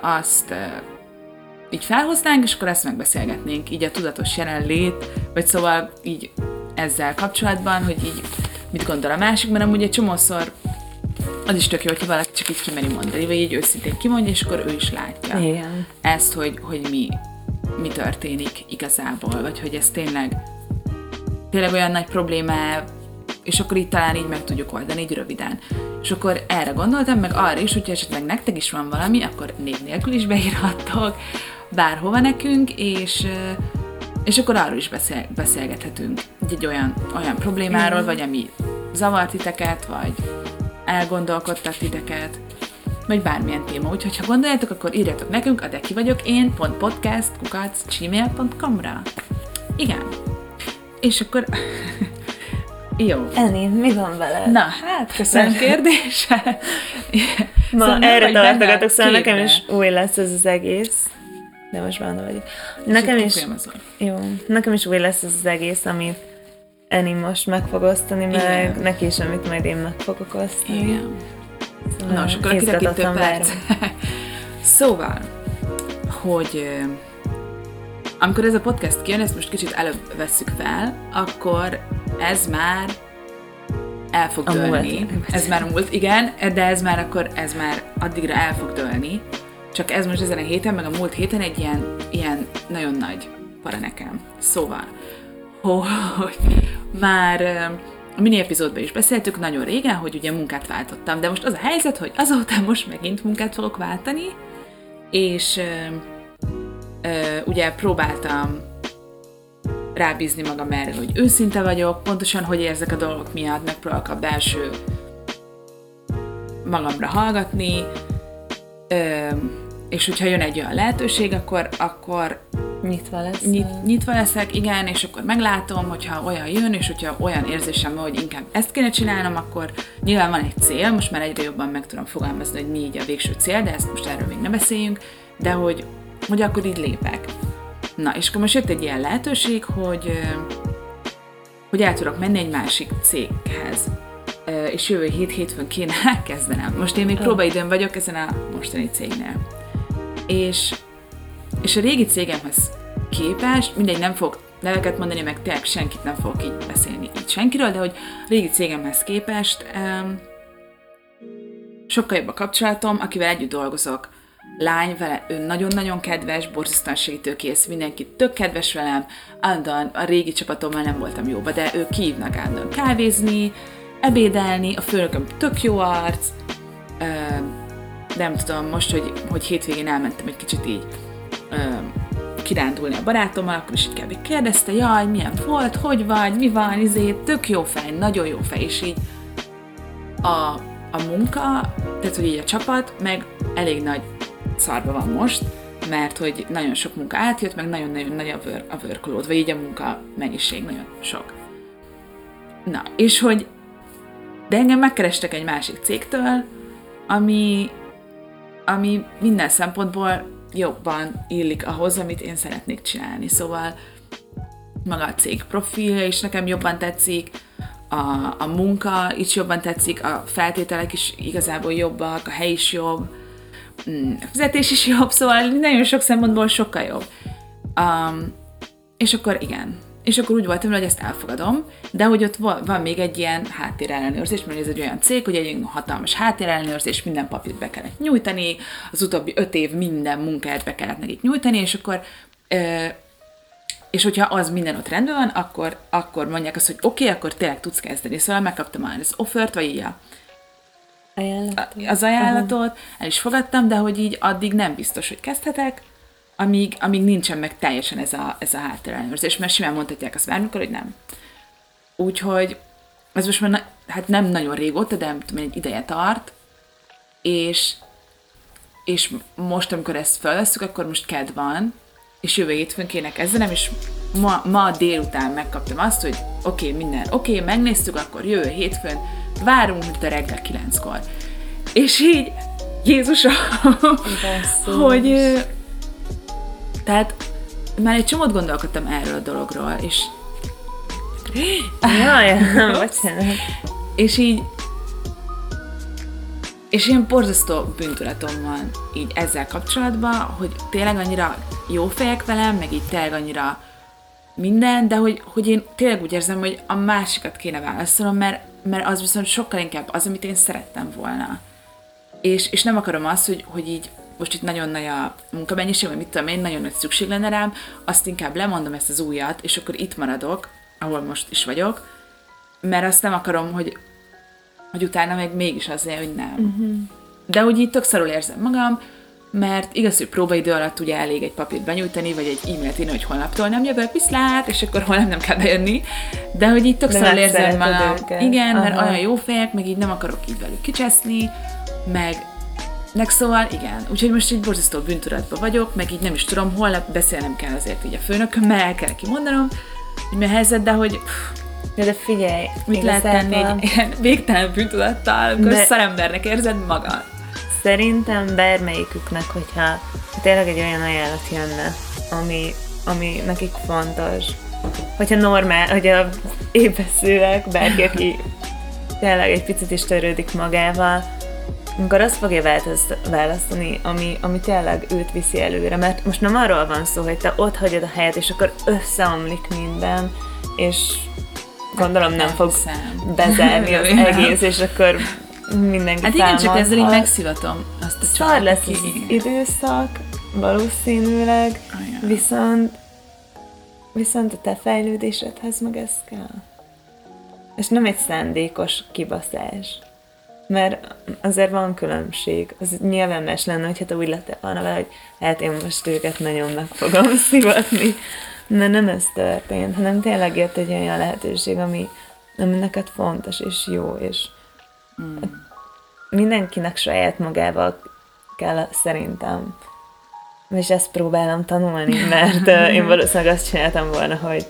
azt így felhoznánk, és akkor ezt megbeszélgetnénk, így a tudatos jelenlét, vagy szóval így ezzel kapcsolatban, hogy így mit gondol a másik, mert amúgy egy csomószor az is tök jó, hogyha valaki csak így kimeri mondani, vagy így őszintén kimondja, és akkor ő is látja Igen. ezt, hogy, hogy mi, mi történik igazából, vagy hogy ez tényleg, tényleg olyan nagy problémá, és akkor itt talán így meg tudjuk oldani, így röviden. És akkor erre gondoltam, meg arra is, hogyha esetleg nektek is van valami, akkor név nélkül is beírhattok bárhova nekünk, és, és akkor arról is beszél, beszélgethetünk. Egy, olyan, olyan problémáról, vagy ami zavart titeket, vagy elgondolkodtat titeket, vagy bármilyen téma. Úgyhogy ha gondoljátok, akkor írjatok nekünk a deki vagyok én, pont podcast, kukac, gmail.com-ra. Igen. És akkor... [LAUGHS] Jó. Eni, mi van veled? Na, hát, köszönöm kérdése. Ma Szóval erre tartogatok, szóval képbe. nekem is új lesz ez az egész. De most benne vagyok. Nekem is, jó, nekem is új lesz ez az egész, amit Eni most meg fog osztani, meg Igen. neki is, amit majd én meg fogok osztani. Igen. Szóval Na, és akkor a kitekintő perc. [LAUGHS] szóval, hogy amikor ez a podcast kijön, ezt most kicsit előbb vesszük fel, akkor ez már el fog A múlt. dőlni. Ez már múlt, igen, de ez már akkor, ez már addigra el fog dőlni. Csak ez most ezen a héten, meg a múlt héten egy ilyen, ilyen nagyon nagy para nekem. Szóval, hogy már a mini epizódban is beszéltük nagyon régen, hogy ugye munkát váltottam, de most az a helyzet, hogy azóta [LAUGHS] most megint munkát fogok váltani, és ö, ö, ugye próbáltam rábízni magam erre, hogy őszinte vagyok, pontosan hogy érzek a dolgok miatt, megpróbálok a belső magamra hallgatni, ö, és hogyha jön egy olyan lehetőség, akkor, akkor Nyitva lesz. nyit, nyitva leszek, igen, és akkor meglátom, hogyha olyan jön, és hogyha olyan érzésem van, hogy inkább ezt kéne csinálnom, akkor nyilván van egy cél, most már egyre jobban meg tudom fogalmazni, hogy mi így a végső cél, de ezt most erről még ne beszéljünk, de hogy, hogy akkor így lépek. Na, és akkor most jött egy ilyen lehetőség, hogy, hogy el tudok menni egy másik céghez. És jövő hét hétfőn kéne [LAUGHS] elkezdenem. Most én még próbaidőn vagyok ezen a mostani cégnél. És és a régi cégemhez képest, mindegy, nem fog neveket mondani, meg tényleg senkit nem fogok így beszélni így senkiről, de hogy a régi cégemhez képest um, sokkal jobb a kapcsolatom, akivel együtt dolgozok. Lány vele, ő nagyon-nagyon kedves, borzasztóan segítőkész, mindenki tök kedves velem, állandóan a régi csapatommal nem voltam jóba, de ők kívnak állandóan kávézni, ebédelni, a főnököm tök jó arc, ö, nem tudom, most, hogy, hogy hétvégén elmentem egy kicsit így ö, kirándulni a barátommal, akkor is így kb. kérdezte, jaj, milyen volt, hogy vagy, mi van, izé, tök jó fej, nagyon jó fej, és így a, a munka, tehát hogy így a csapat, meg elég nagy szarba van most, mert hogy nagyon sok munka átjött, meg nagyon-nagyon nagy a, work, a workload, vagy így a munka mennyiség nagyon sok. Na, és hogy de engem megkerestek egy másik cégtől, ami, ami minden szempontból jobban illik ahhoz, amit én szeretnék csinálni. Szóval maga a cég profilja is nekem jobban tetszik, a, a munka is jobban tetszik, a feltételek is igazából jobbak, a hely is jobb, mm, a fizetés is jobb, szóval nagyon sok szempontból sokkal jobb. Um, és akkor igen, és akkor úgy voltam, hogy ezt elfogadom, de hogy ott van, van még egy ilyen háttérellenőrzés, mert ez egy olyan cég, hogy egy hatalmas háttérellenőrzés, minden papírt be kellett nyújtani, az utóbbi öt év minden munkát be kellett nekik nyújtani, és akkor és hogyha az minden ott rendben van, akkor, akkor mondják azt, hogy oké, okay, akkor tényleg tudsz kezdeni. Szóval megkaptam már az offert, vagy így a, Ajánlatot. az ajánlatot, el is fogadtam, de hogy így addig nem biztos, hogy kezdhetek, amíg, amíg nincsen meg teljesen ez a, ez a háttérellenőrzés, mert simán mondhatják azt bármikor, hogy nem. Úgyhogy ez most már na, hát nem nagyon régóta, de nem tudom, egy ideje tart, és, és most, amikor ezt felveszünk, akkor most kedv van, és jövő hétfőn kéne kezdenem, és ma, ma délután megkaptam azt, hogy oké, okay, minden oké, okay, megnéztük, akkor jövő hétfőn várunk, mint a reggel kilenckor. És így, Jézusom, hogy tehát már egy csomót gondolkodtam erről a dologról, és Jaj, [LAUGHS] bocsánat. és így és ilyen borzasztó bűntudatom van így ezzel kapcsolatban, hogy tényleg annyira jó fejek velem, meg így tényleg annyira minden, de hogy, hogy én tényleg úgy érzem, hogy a másikat kéne válaszolnom, mert, mert az viszont sokkal inkább az, amit én szerettem volna. És, és nem akarom azt, hogy, hogy így most itt nagyon nagy a munkamennyiség, vagy mit tudom én, nagyon nagy szükség lenne rám, azt inkább lemondom ezt az újat, és akkor itt maradok, ahol most is vagyok, mert azt nem akarom, hogy, hogy utána meg mégis azért, hogy nem. Uh-huh. De úgy így tök szarul érzem magam, mert igaz, hogy próbaidő alatt ugye elég egy papírt benyújtani, vagy egy e-mailt írni, hogy holnaptól nem jövök, viszlát, és akkor holnap nem kell bejönni. De hogy így tök szarul érzem magam. Őket. Igen, Aha. mert olyan jó fejek, meg így nem akarok így velük kicseszni, meg meg szóval igen, úgyhogy most egy borzasztó bűntudatban vagyok, meg így nem is tudom, holnap beszélnem kell azért így a főnökömmel, el kell kimondanom, hogy mi a helyzet, de hogy de, de figyelj, mit lehet tenni egy ilyen végtelen bűntudattal, amikor de... szarembernek érzed magad? Szerintem bármelyiküknek, hogyha tényleg egy olyan ajánlat jönne, ami, ami nekik fontos, hogyha normál, hogyha épeszőek, bárki, aki tényleg egy picit is törődik magával, amikor azt fogja választani, ami, ami tényleg őt viszi előre. Mert most nem arról van szó, hogy te ott hagyod a helyet, és akkor összeomlik minden, és gondolom nem fog bezárni az [LAUGHS] egész, és akkor mindenki Hát igen, csak ezzel így megszivatom azt a Szar lesz az időszak, valószínűleg, viszont viszont a te fejlődésedhez meg ez kell. És nem egy szándékos kibaszás mert azért van különbség. Az nyilván más lenne, hogyha te úgy lettél volna vele, hogy hát én most őket nagyon meg fogom [LAUGHS] szivatni. De nem ez történt, hanem tényleg jött egy olyan lehetőség, ami, ami neked fontos és jó, és mm. mindenkinek saját magával kell szerintem. És ezt próbálom tanulni, mert én [LAUGHS] valószínűleg azt csináltam volna, hogy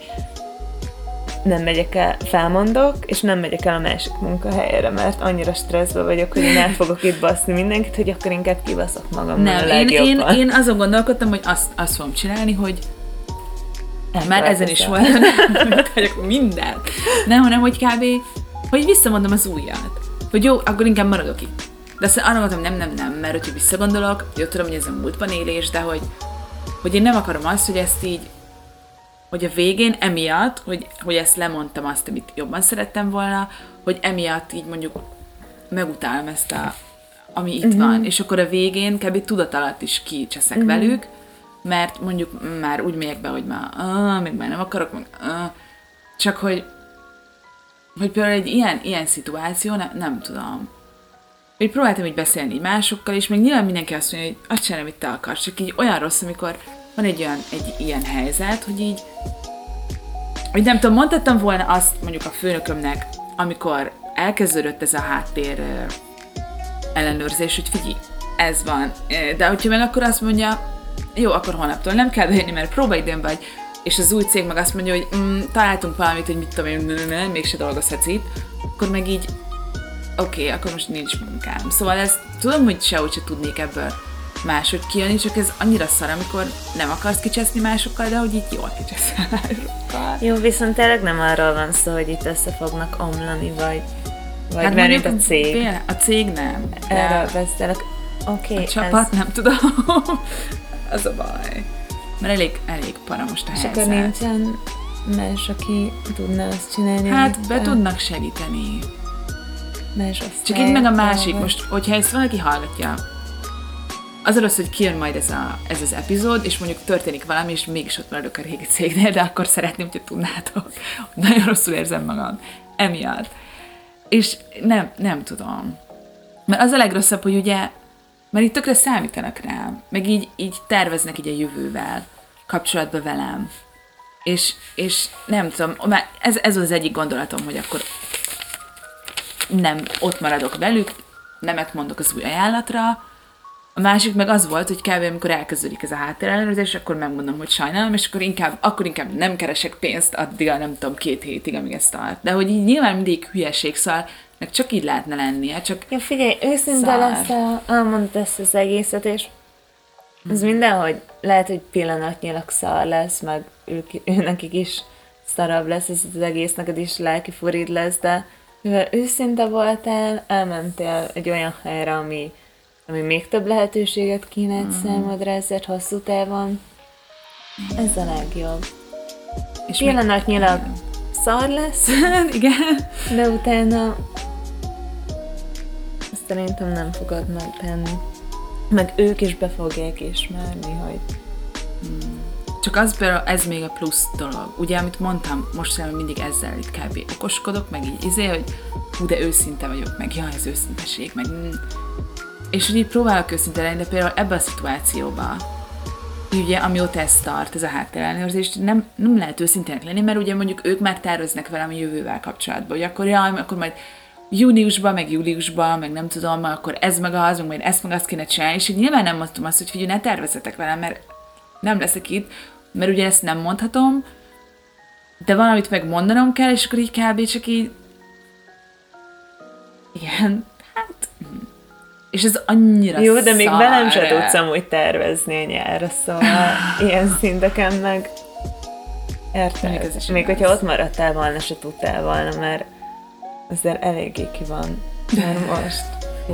nem megyek el, felmondok, és nem megyek el a másik munkahelyre, mert annyira stresszben vagyok, hogy én el fogok itt baszni mindenkit, hogy akkor inkább kibaszok magam. Nem, én, én, én azon gondolkodtam, hogy azt, azt fogom csinálni, hogy nem, már ezen is volt, [LAUGHS] hagyok mindent. Nem, hanem, hogy kb. hogy visszamondom az újat. Hogy jó, akkor inkább maradok itt. De aztán arra mondtam, nem, nem, nem, mert hogyha visszagondolok, jó tudom, hogy ez a múltban élés, de hogy, hogy én nem akarom azt, hogy ezt így hogy a végén emiatt, hogy, hogy ezt lemondtam azt, amit jobban szerettem volna, hogy emiatt így mondjuk megutálom ezt a, ami itt uh-huh. van, és akkor a végén kb. tudat alatt is kicseszek uh-huh. velük, mert mondjuk már úgy megyek be, hogy már, ah, még már nem akarok, meg, ah, csak hogy hogy például egy ilyen, ilyen szituáció, ne, nem tudom. Hogy próbáltam így beszélni másokkal, és még nyilván mindenki azt mondja, hogy azt csinálom, amit te akarsz, csak így olyan rossz, amikor van egy olyan, egy ilyen helyzet, hogy így, hogy nem tudom, mondhattam volna azt mondjuk a főnökömnek, amikor elkezdődött ez a háttér ellenőrzés, hogy figyelj, ez van. De hogyha meg akkor azt mondja, jó, akkor holnaptól nem kell bejönni, mert próbaidőn vagy, és az új cég meg azt mondja, hogy mm, találtunk valamit, hogy mit tudom én, mégse dolgozhatsz itt, akkor meg így, oké, okay, akkor most nincs munkám. Szóval ez, tudom, hogy sehogy se tudnék ebből máshogy kijönni, csak ez annyira szar, amikor nem akarsz kicseszni másokkal, de hogy itt jól kicseszel másokkal. Jó, viszont tényleg nem arról van szó, hogy itt össze fognak omlani, vagy, vagy hát mert a cég. A cég nem. De... Erről beszélek. Oké, A ez... csapat, nem tudom. [LAUGHS] Az a baj. Mert elég, elég para most a És helyzet. akkor nincsen más, aki tudna azt csinálni. Hát be te- tudnak segíteni. Más Csak így meg a másik, most, hogyha ezt valaki hallgatja, az az, hogy kijön majd ez, a, ez az epizód, és mondjuk történik valami, és mégis ott maradok a régi cégnél, de akkor szeretném, hogyha tudnátok. [LAUGHS] Nagyon rosszul érzem magam. Emiatt. És nem, nem tudom. Mert az a legrosszabb, hogy ugye, mert itt tökre számítanak rám, meg így, így terveznek így a jövővel, kapcsolatban velem. És, és nem tudom, már ez, ez az egyik gondolatom, hogy akkor nem ott maradok velük, nemet mondok az új ajánlatra. A másik meg az volt, hogy kb. amikor elkezdődik ez a háttérellenőrzés, akkor megmondom, hogy sajnálom, és akkor inkább, akkor inkább nem keresek pénzt addig a nem tudom két hétig, amíg ez tart. De hogy így nyilván mindig hülyeség, szóval meg csak így lehetne lennie, csak Ja, figyelj, őszinte Szar. lesz, elmondta ezt az egészet, és ez mindenhogy lehet, hogy pillanatnyilag szar lesz, meg ők, ő nekik is szarabb lesz ez az egész, neked is lelki furid lesz, de mivel őszinte voltál, elmentél egy olyan helyre, ami, ami még több lehetőséget kínált mm. számodra, ezért hosszú távon. Ez a legjobb. és Pillanatnyilag szar lesz, [LAUGHS] igen. de utána ezt szerintem nem fogod megtenni. Meg ők is be fogják ismerni, hogy Csak az például, ez még a plusz dolog. Ugye, amit mondtam, most szerintem mindig ezzel itt kb. okoskodok, meg így izé, hogy hú, de őszinte vagyok, meg jaj, ez őszinteség, meg mm. És hogy így próbálok őszinte lenni, de például ebben a szituációban, ugye, amióta ez tart, ez a háttérellenőrzés, nem, nem lehet őszintének lenni, mert ugye mondjuk ők már terveznek velem a jövővel kapcsolatban, hogy akkor jaj, akkor majd júniusban, meg júliusban, meg nem tudom, akkor ez meg az, meg majd ezt meg azt kéne csinálni, és így nyilván nem mondtam azt, hogy figyelj, ne tervezzetek velem, mert nem leszek itt, mert ugye ezt nem mondhatom, de valamit meg mondanom kell, és akkor így kb. csak így hm. És ez annyira Jó, de még szar. velem se tudsz amúgy tervezni a nyárra, szóval [SIGHS] ilyen szinteken meg érted? Még ez Még hogyha ott maradtál volna, se tudtál volna, mert azért eléggé ki van. Már most.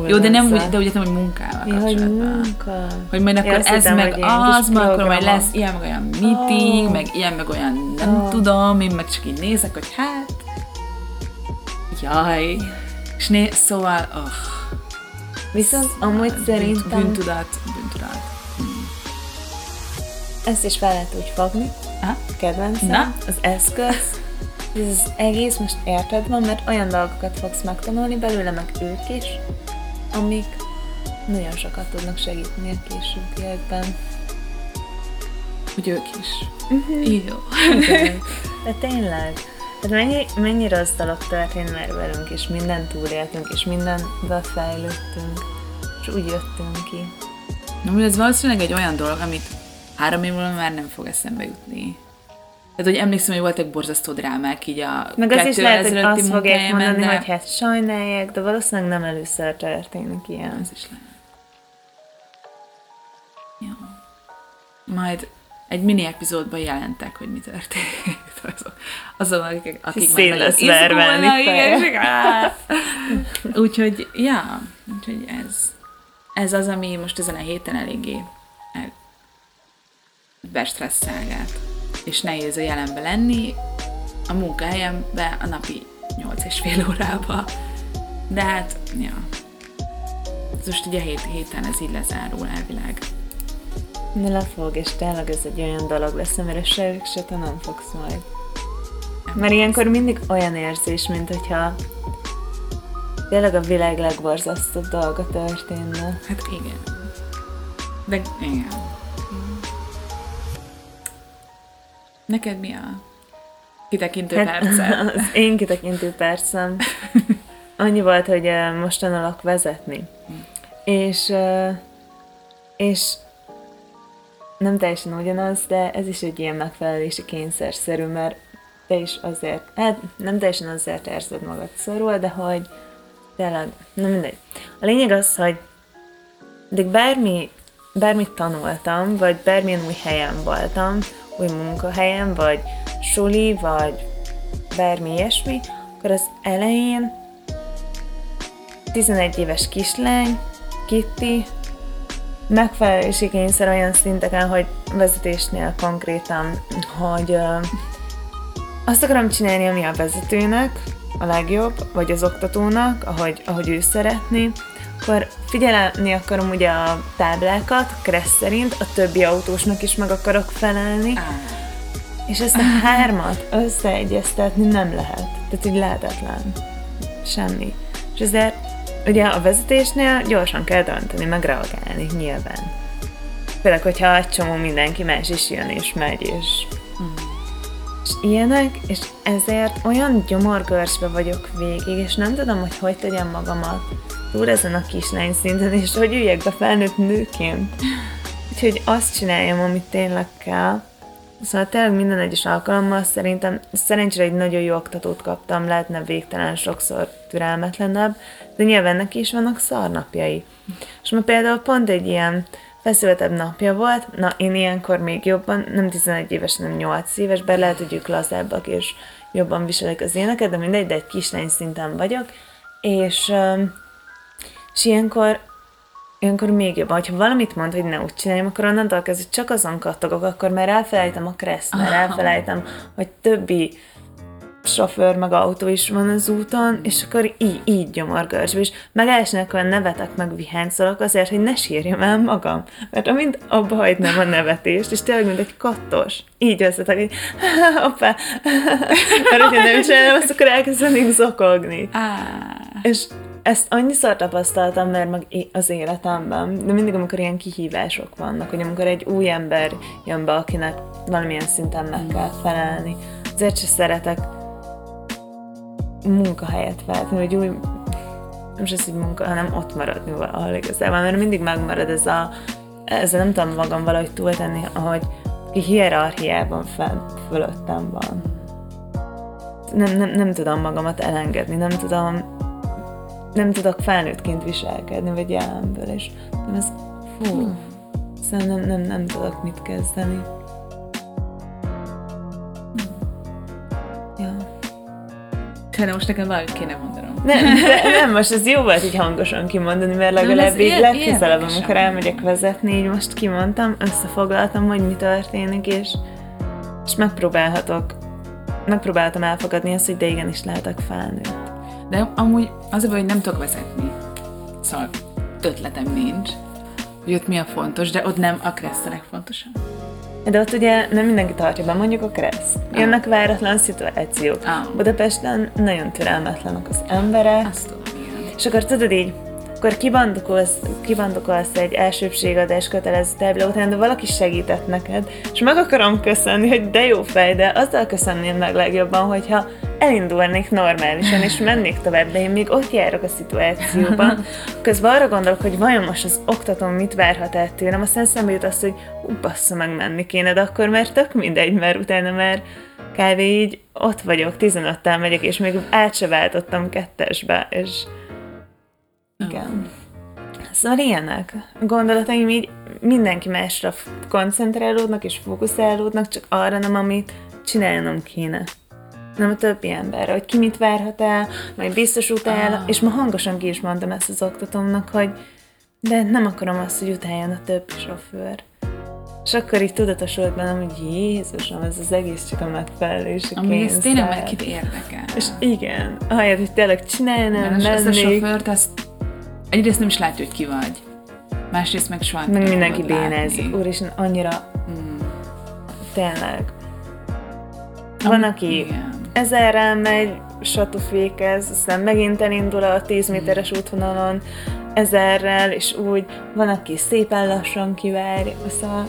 Jó, de nem úgy, de ugye nem, hogy munkával Ja, hogy munka. Hogy majd akkor azt ez meg az, meg akkor majd lesz ilyen meg olyan meeting, Ó. meg ilyen meg olyan nem Ó. tudom, én meg csak így nézek, hogy hát, jaj. És né, szóval, oh, Viszont amúgy bűnt- szerintem Bűntudat, bűntudat. ezt is fel lehet úgy fogni, Aha. kedvencem, Na? az eszköz, ez az egész most érted van, mert olyan dolgokat fogsz megtanulni belőle, meg ők is, amik nagyon sokat tudnak segíteni a későbbiekben. Hogy ők is. Mhm. Jó. [LAUGHS] De tényleg, hát mennyi, mennyi rossz dolog történt már velünk, és mindent túléltünk, és mindenbe fejlődtünk, és úgy jöttünk ki. Na, ez valószínűleg egy olyan dolog, amit három év múlva már nem fog eszembe jutni. Tehát, hogy emlékszem, hogy voltak borzasztó drámák így a Meg az is lehet, hogy azt fogják mondani, de- hogy hát sajnálják, de valószínűleg nem először történik ilyen. Ez is lehet. Jó. Majd egy mini epizódban jelentek, hogy mi történt. [LAUGHS] Azok, azok akik, akik Szét már lesz vervelni. Úgyhogy, ja, úgyhogy ez, ez az, ami most ezen a héten eléggé el- bestresszelgát. És nehéz a jelenbe lenni, a munkahelyembe a napi 8 és fél órába. De hát, ja. Ez most ugye hét, héten ez így lezárul elvileg. De lefog, és tényleg ez egy olyan dolog lesz, amire se se te nem fogsz majd. Mert ilyenkor mindig olyan érzés, mint hogyha tényleg a világ legborzasztóbb dolga történne. Hát igen. De igen. Neked mi a kitekintő Hát, percet? [LAUGHS] az én kitekintő percem [LAUGHS] annyi volt, hogy most tanulok vezetni. És, és nem teljesen ugyanaz, de ez is egy ilyen megfelelési kényszerszerű, mert te is azért, hát nem teljesen azért érzed magad szorul, de hogy tényleg, na mindegy. A lényeg az, hogy de bármi, bármit tanultam, vagy bármilyen új helyen voltam, új munkahelyen, vagy suli, vagy bármi ilyesmi, akkor az elején 11 éves kislány, Kitty, megfelelési kényszer olyan szinteken, hogy vezetésnél konkrétan, hogy azt akarom csinálni, ami a vezetőnek a legjobb, vagy az oktatónak, ahogy, ahogy ő szeretné, akkor figyelni akarom ugye a táblákat, kereszt szerint, a többi autósnak is meg akarok felelni, és ezt a hármat összeegyeztetni nem lehet. Tehát így lehetetlen. Semmi. És ezért ugye a vezetésnél gyorsan kell dönteni, meg reagálni, nyilván. Főleg, hogyha egy csomó mindenki más is jön és megy, és. És ilyenek, és ezért olyan gyomorgörsbe vagyok végig, és nem tudom, hogy hogy tegyem magamat túl ezen a kislány szinten, és hogy üljek be felnőtt nőként. Úgyhogy azt csináljam, amit tényleg kell. Szóval tényleg minden egyes alkalommal szerintem szerencsére egy nagyon jó oktatót kaptam, lehetne végtelen sokszor türelmetlenebb, de nyilván neki is vannak szarnapjai. És ma például pont egy ilyen feszültebb napja volt, na én ilyenkor még jobban, nem 11 éves, hanem 8 éves, bár lehet, hogy ők lazábbak és jobban viselik az éneket, de mindegy, de egy kislány szinten vagyok, és és ilyenkor, ilyenkor még jobban, hogyha valamit mond, hogy ne úgy csináljam, akkor onnantól kezdve csak azon kattogok, akkor már elfelejtem a kreszt, már elfelejtem, hogy többi sofőr meg autó is van az úton, és akkor így, így gyomorgörsbe, és megállásnak olyan nevetek meg vihányszolok azért, hogy ne sírjam el magam. Mert amint abba hagynám a nevetést, és tényleg mint egy kattos, így összetek, hogy [LAUGHS] hoppá, [LAUGHS] mert hogyha nem csinálom, azt akkor elkezdenék zokogni. És ezt annyiszor tapasztaltam, mert meg az életemben, de mindig, amikor ilyen kihívások vannak, hogy amikor egy új ember jön be, akinek valamilyen szinten meg kell felelni, azért se szeretek munkahelyet váltani, hogy új, nem is az, hogy munka, hanem ott maradni valahol igazából, mert mindig megmarad ez a, ezzel nem tudom magam valahogy túltenni, ahogy ki hierarchiában fenn, fölöttem van. Nem, nem, nem tudom magamat elengedni, nem tudom nem tudok felnőttként viselkedni, vagy jelenből, és nem ez, fú, szóval nem, nem, nem tudok mit kezdeni. Te most nekem valamit kéne mondanom. Nem, [LAUGHS] de, nem, most ez jó volt így hangosan kimondani, mert legalább így legközelebb, amikor elmegyek vezetni, így most kimondtam, összefoglaltam, hogy mi történik, és, és megpróbálhatok, megpróbáltam elfogadni azt, hogy de igenis lehetek felnőtt. De amúgy az a baj, hogy nem tudok vezetni. Szóval ötletem nincs, hogy ott mi a fontos, de ott nem a kressz a legfontosabb. De ott ugye nem mindenki tartja be, mondjuk a kressz. Ah. Jönnek váratlan szituációk. Ah. Budapesten nagyon türelmetlenek az emberek. Azt tudom, igen. És akkor tudod így, akkor kibandokolsz, kibandokolsz egy elsőbségadás kötelező tábla után, de valaki segített neked, és meg akarom köszönni, hogy de jó fej, de azzal köszönném meg legjobban, hogyha elindulnék normálisan, és mennék tovább, de én még ott járok a szituációban. Közben arra gondolok, hogy vajon most az oktatóm mit várhat el tőlem, aztán szembe jut azt, hogy ú, bassza meg menni kéne, de akkor már tök mindegy, mert utána már kb. így ott vagyok, 15-tel megyek, és még át se váltottam kettesbe, és igen. Szóval ilyenek. Gondolataim így mindenki másra koncentrálódnak és fókuszálódnak, csak arra nem, amit csinálnom kéne. Nem a többi emberre, hogy ki mit várhat el, majd biztos utál, ah. és ma hangosan ki is mondtam ezt az oktatómnak, hogy de nem akarom azt, hogy utáljon a többi sofőr. És akkor így tudatosult bennem, hogy Jézusom, ez az egész csak a megfelelési Ami ez tényleg meg kit érdekel. És igen, ahelyett, hogy tényleg csinálnám, mennék. Ezt a sofőrt, ezt egyrészt nem is látja, hogy ki vagy. Másrészt meg soha Meg mindenki bénázik. Úristen, annyira... Mm, tényleg. Van, aki igen. Ezerrel megy, satufékez, aztán megint elindul a 10 méteres útvonalon ezerrel, és úgy van, aki szépen lassan kivárja, szóval...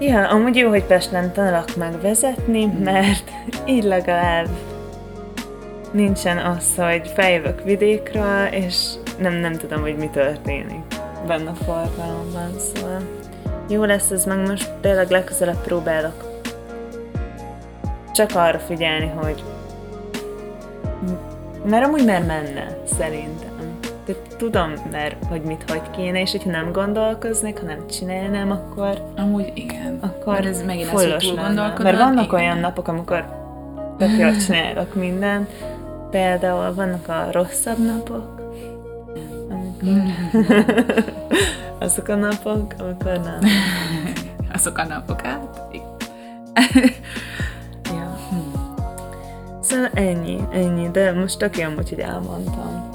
Ja, amúgy jó, hogy Pesten tanulok meg vezetni, mm. mert így legalább nincsen az, hogy feljövök vidékről, és nem, nem tudom, hogy mi történik benne a forgalomban, szóval jó lesz ez, meg most tényleg legközelebb próbálok csak arra figyelni, hogy mert amúgy már menne, szerintem. Tehát tudom mert hogy mit hogy kéne, és hogyha nem gondolkoznék, ha nem csinálnám, akkor... Amúgy igen. Akkor ez megint az, hogy Mert vannak igen. olyan napok, amikor tök jól csinálok mindent, Például vannak a rosszabb napok, [LAUGHS] Azok a napok, amikor nem. [LAUGHS] Azok a napok át. Szóval ennyi, ennyi, de most tök jó, hogy elmondtam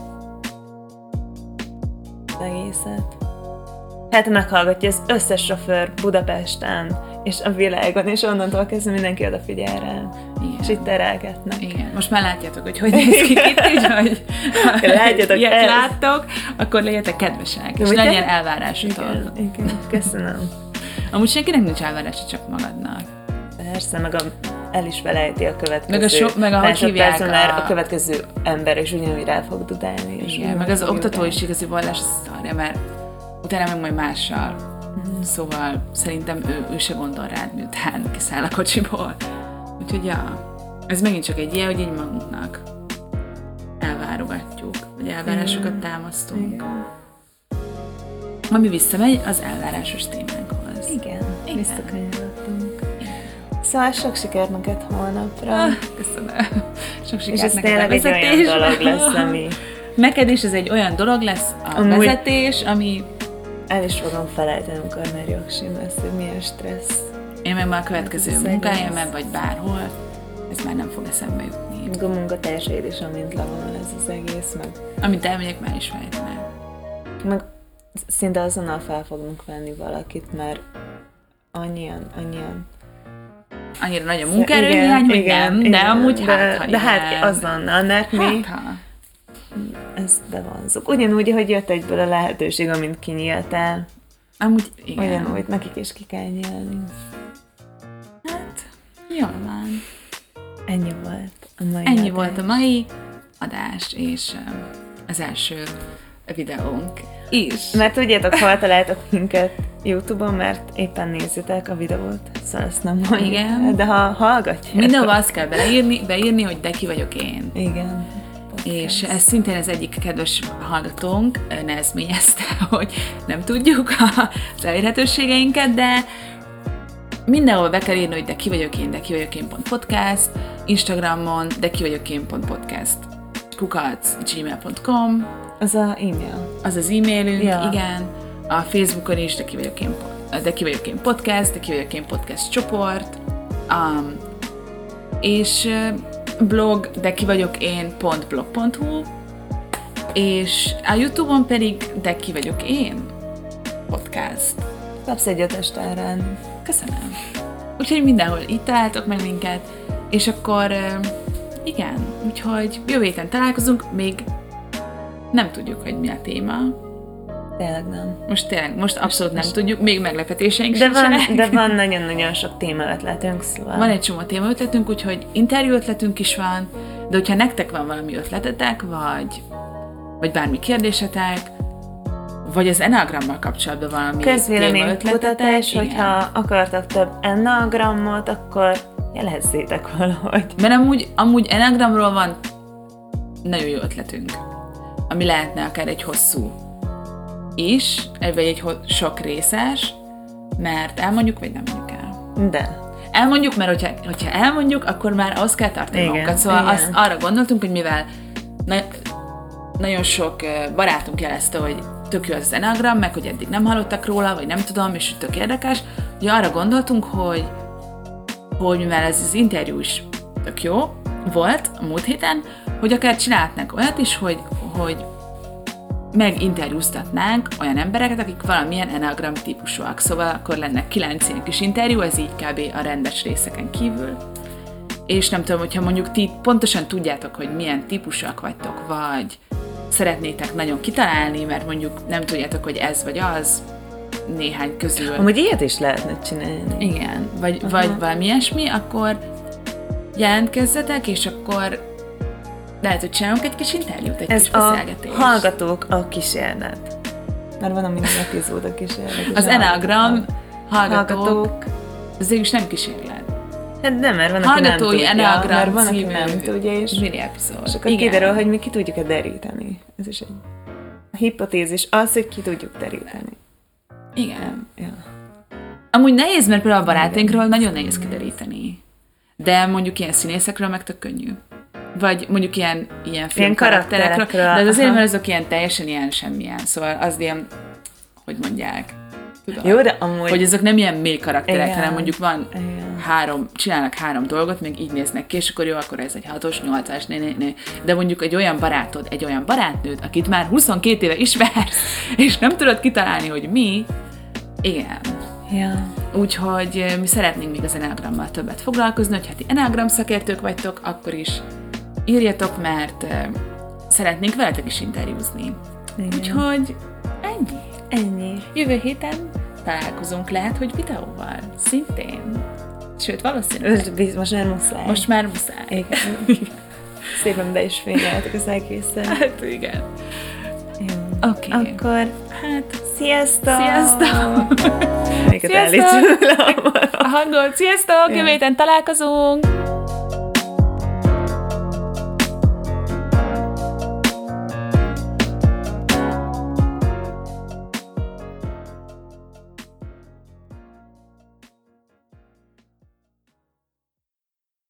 az egészet. Hát meghallgatja az összes sofőr Budapesten, és a világon, és onnantól kezdve mindenki odafigyel rá. Igen. És itt terelgetnek. Igen. Most már látjátok, hogy hogy néz ki itt, [LAUGHS] hogy látjátok ilyet ezt. láttok, akkor legyetek kedvesek, és Ugye? legyen elvárásotok. Igen, igen, köszönöm. Amúgy senkinek nincs elvárása, csak magadnak. Persze, meg a, el is felejti a következő meg a, so, meg a, hívják a... a következő ember, és ugyanúgy rá fog dudálni. És Igen, meg az oktató is igazi vallás szarja, mert utána meg majd mással. Mm. Szóval szerintem ő, ő se gondol rád, miután kiszáll a kocsiból. Úgyhogy ja, ez megint csak egy ilyen, hogy így magunknak elvárogatjuk, vagy elvárásokat támasztunk. Igen. Ami visszamegy az elvárásos témánkhoz. Igen, Igen. visszakanyarodtunk. Szóval sok sikert neked holnapra. Ah, köszönöm. Sok sikert És ez tényleg egy olyan dolog lesz, ami... Neked is ez egy olyan dolog lesz a Amúgy... vezetés, ami el is fogom felejteni, amikor már jogsim lesz, hogy milyen stressz. Én meg már a következő munkájában, vagy bárhol, ez már nem fog eszembe jutni. A munkatársaid is, amint levonul ez az egész, meg... Amint elmegyek, már is fejtenek. Meg szinte azonnal fel fogunk venni valakit, mert annyian, annyian annyira nagy a munkaerőhiány, hogy nem, igen, de amúgy de, hát, ha De hát azonnal, mert mi... Hát, ha ezt bevonzuk. Ugyanúgy, hogy jött egyből a lehetőség, amint kinyíltál. Amúgy igen. Ugyanúgy, nekik is ki kell nyílni. Hát, jól van. Ennyi volt a mai Ennyi adás. volt a mai adás, és az első videónk is. Mert tudjátok, hol találtok minket YouTube-on, mert éppen nézitek a videót, szóval ezt nem mondjuk. Igen. De ha hallgatjátok. Mindenhol azt kell beírni, beírni, hogy de ki vagyok én. Igen. És ez szintén az egyik kedves hallgatónk nehezményezte, [LAUGHS] hogy nem tudjuk az elérhetőségeinket, de mindenhol be kell írni, hogy de ki vagyok én, de ki vagyok én pont podcast, Instagramon, de ki vagyok én pont podcast, kukac, gmail.com. Az a e-mail. Az az e-mailünk, ja. igen. A Facebookon is, de ki vagyok én, de ki vagyok én podcast, de ki vagyok én podcast csoport. Um, és blog, de ki vagyok én, blog.hu, és a Youtube-on pedig, de ki vagyok én, podcast. Kapsz egy ötös Köszönöm. Úgyhogy mindenhol itt találtok meg minket, és akkor igen, úgyhogy jövő héten találkozunk, még nem tudjuk, hogy mi a téma. Tényleg nem. Most tényleg, most abszolút most, nem tudjuk, még meglepetéseink de van, De van nagyon-nagyon sok témaötletünk, szóval. Van egy csomó témaötletünk, úgyhogy interjú ötletünk is van, de hogyha nektek van valami ötletetek, vagy, vagy bármi kérdésetek, vagy az enagrammal kapcsolatban valami Közvéleménykutatás, hogyha akartak több enagramot, akkor jelezzétek valahogy. Mert amúgy, amúgy enagramról van nagyon jó ötletünk, ami lehetne akár egy hosszú is, vagy egy sok részes, mert elmondjuk, vagy nem mondjuk el. De. Elmondjuk, mert hogyha, hogyha elmondjuk, akkor már ahhoz kell tartani magunkat. Szóval igen. Azt, arra gondoltunk, hogy mivel na, nagyon sok barátunk jelezte, hogy tök jó az Enagram, meg hogy eddig nem hallottak róla, vagy nem tudom, és tök érdekes, hogy arra gondoltunk, hogy, hogy mivel ez az interjú is tök jó volt a múlt héten, hogy akár csinálhatnánk olyat is, hogy, hogy meginterjúztatnánk olyan embereket, akik valamilyen enagram típusúak. Szóval akkor lenne kilenc ilyen kis interjú, ez így kb. a rendes részeken kívül. És nem tudom, hogyha mondjuk ti pontosan tudjátok, hogy milyen típusúak vagytok, vagy szeretnétek nagyon kitalálni, mert mondjuk nem tudjátok, hogy ez vagy az, néhány közül. Amúgy ilyet is lehetne csinálni. Igen, vagy, Aha. vagy valami ilyesmi, akkor jelentkezzetek, és akkor lehet, hogy csinálunk egy kis interjút, egy Ez kis a hallgatók a kísérlet. Mert van a minden epizód a kísérlet. Az, Enneagram hallgatók, hallgatók. Ez is nem kísérlet. Hát nem, mert van, aki nem tudja. mert van, aki nem tudja, és, mini epizód. és akkor Igen. kiderül, hogy mi ki tudjuk-e deríteni. Ez is egy a hipotézis az, hogy ki tudjuk deríteni. Igen. Ja. Amúgy nehéz, mert például a barátainkról nagyon nehéz kideríteni. De mondjuk ilyen színészekről meg tök könnyű. Vagy mondjuk ilyen, ilyen film karakterekről, karakterekről, de az azért, aha. mert azok ilyen teljesen ilyen semmilyen, szóval az ilyen, hogy mondják, tudod, Jó, de amúgy... hogy azok nem ilyen mély karakterek, Igen. hanem mondjuk van Igen. három, csinálnak három dolgot, még így néznek ki, és akkor jó, akkor ez egy hatos, nyolcas, né, né, né. De mondjuk egy olyan barátod, egy olyan barátnőd, akit már 22 éve ismersz, [LAUGHS] és nem tudod kitalálni, hogy mi, igen. Ja. Úgyhogy mi szeretnénk még az Enneagrammal többet foglalkozni, hogy hát ti Enneagram szakértők vagytok, akkor is írjatok, mert ö, szeretnénk veletek is interjúzni. Igen. Úgyhogy ennyi. Ennyi. Jövő héten találkozunk, lehet, hogy videóval. Szintén. Sőt, valószínűleg. Most, már muszáj. Most már muszáj. Igen. [LAUGHS] Szépen be is fényeltek az egészet. Hát igen. Oké. Akkor Hát, sziasztok! Sziasztok! Sziasztok! a hangot, sziasztok! Jövő találkozunk!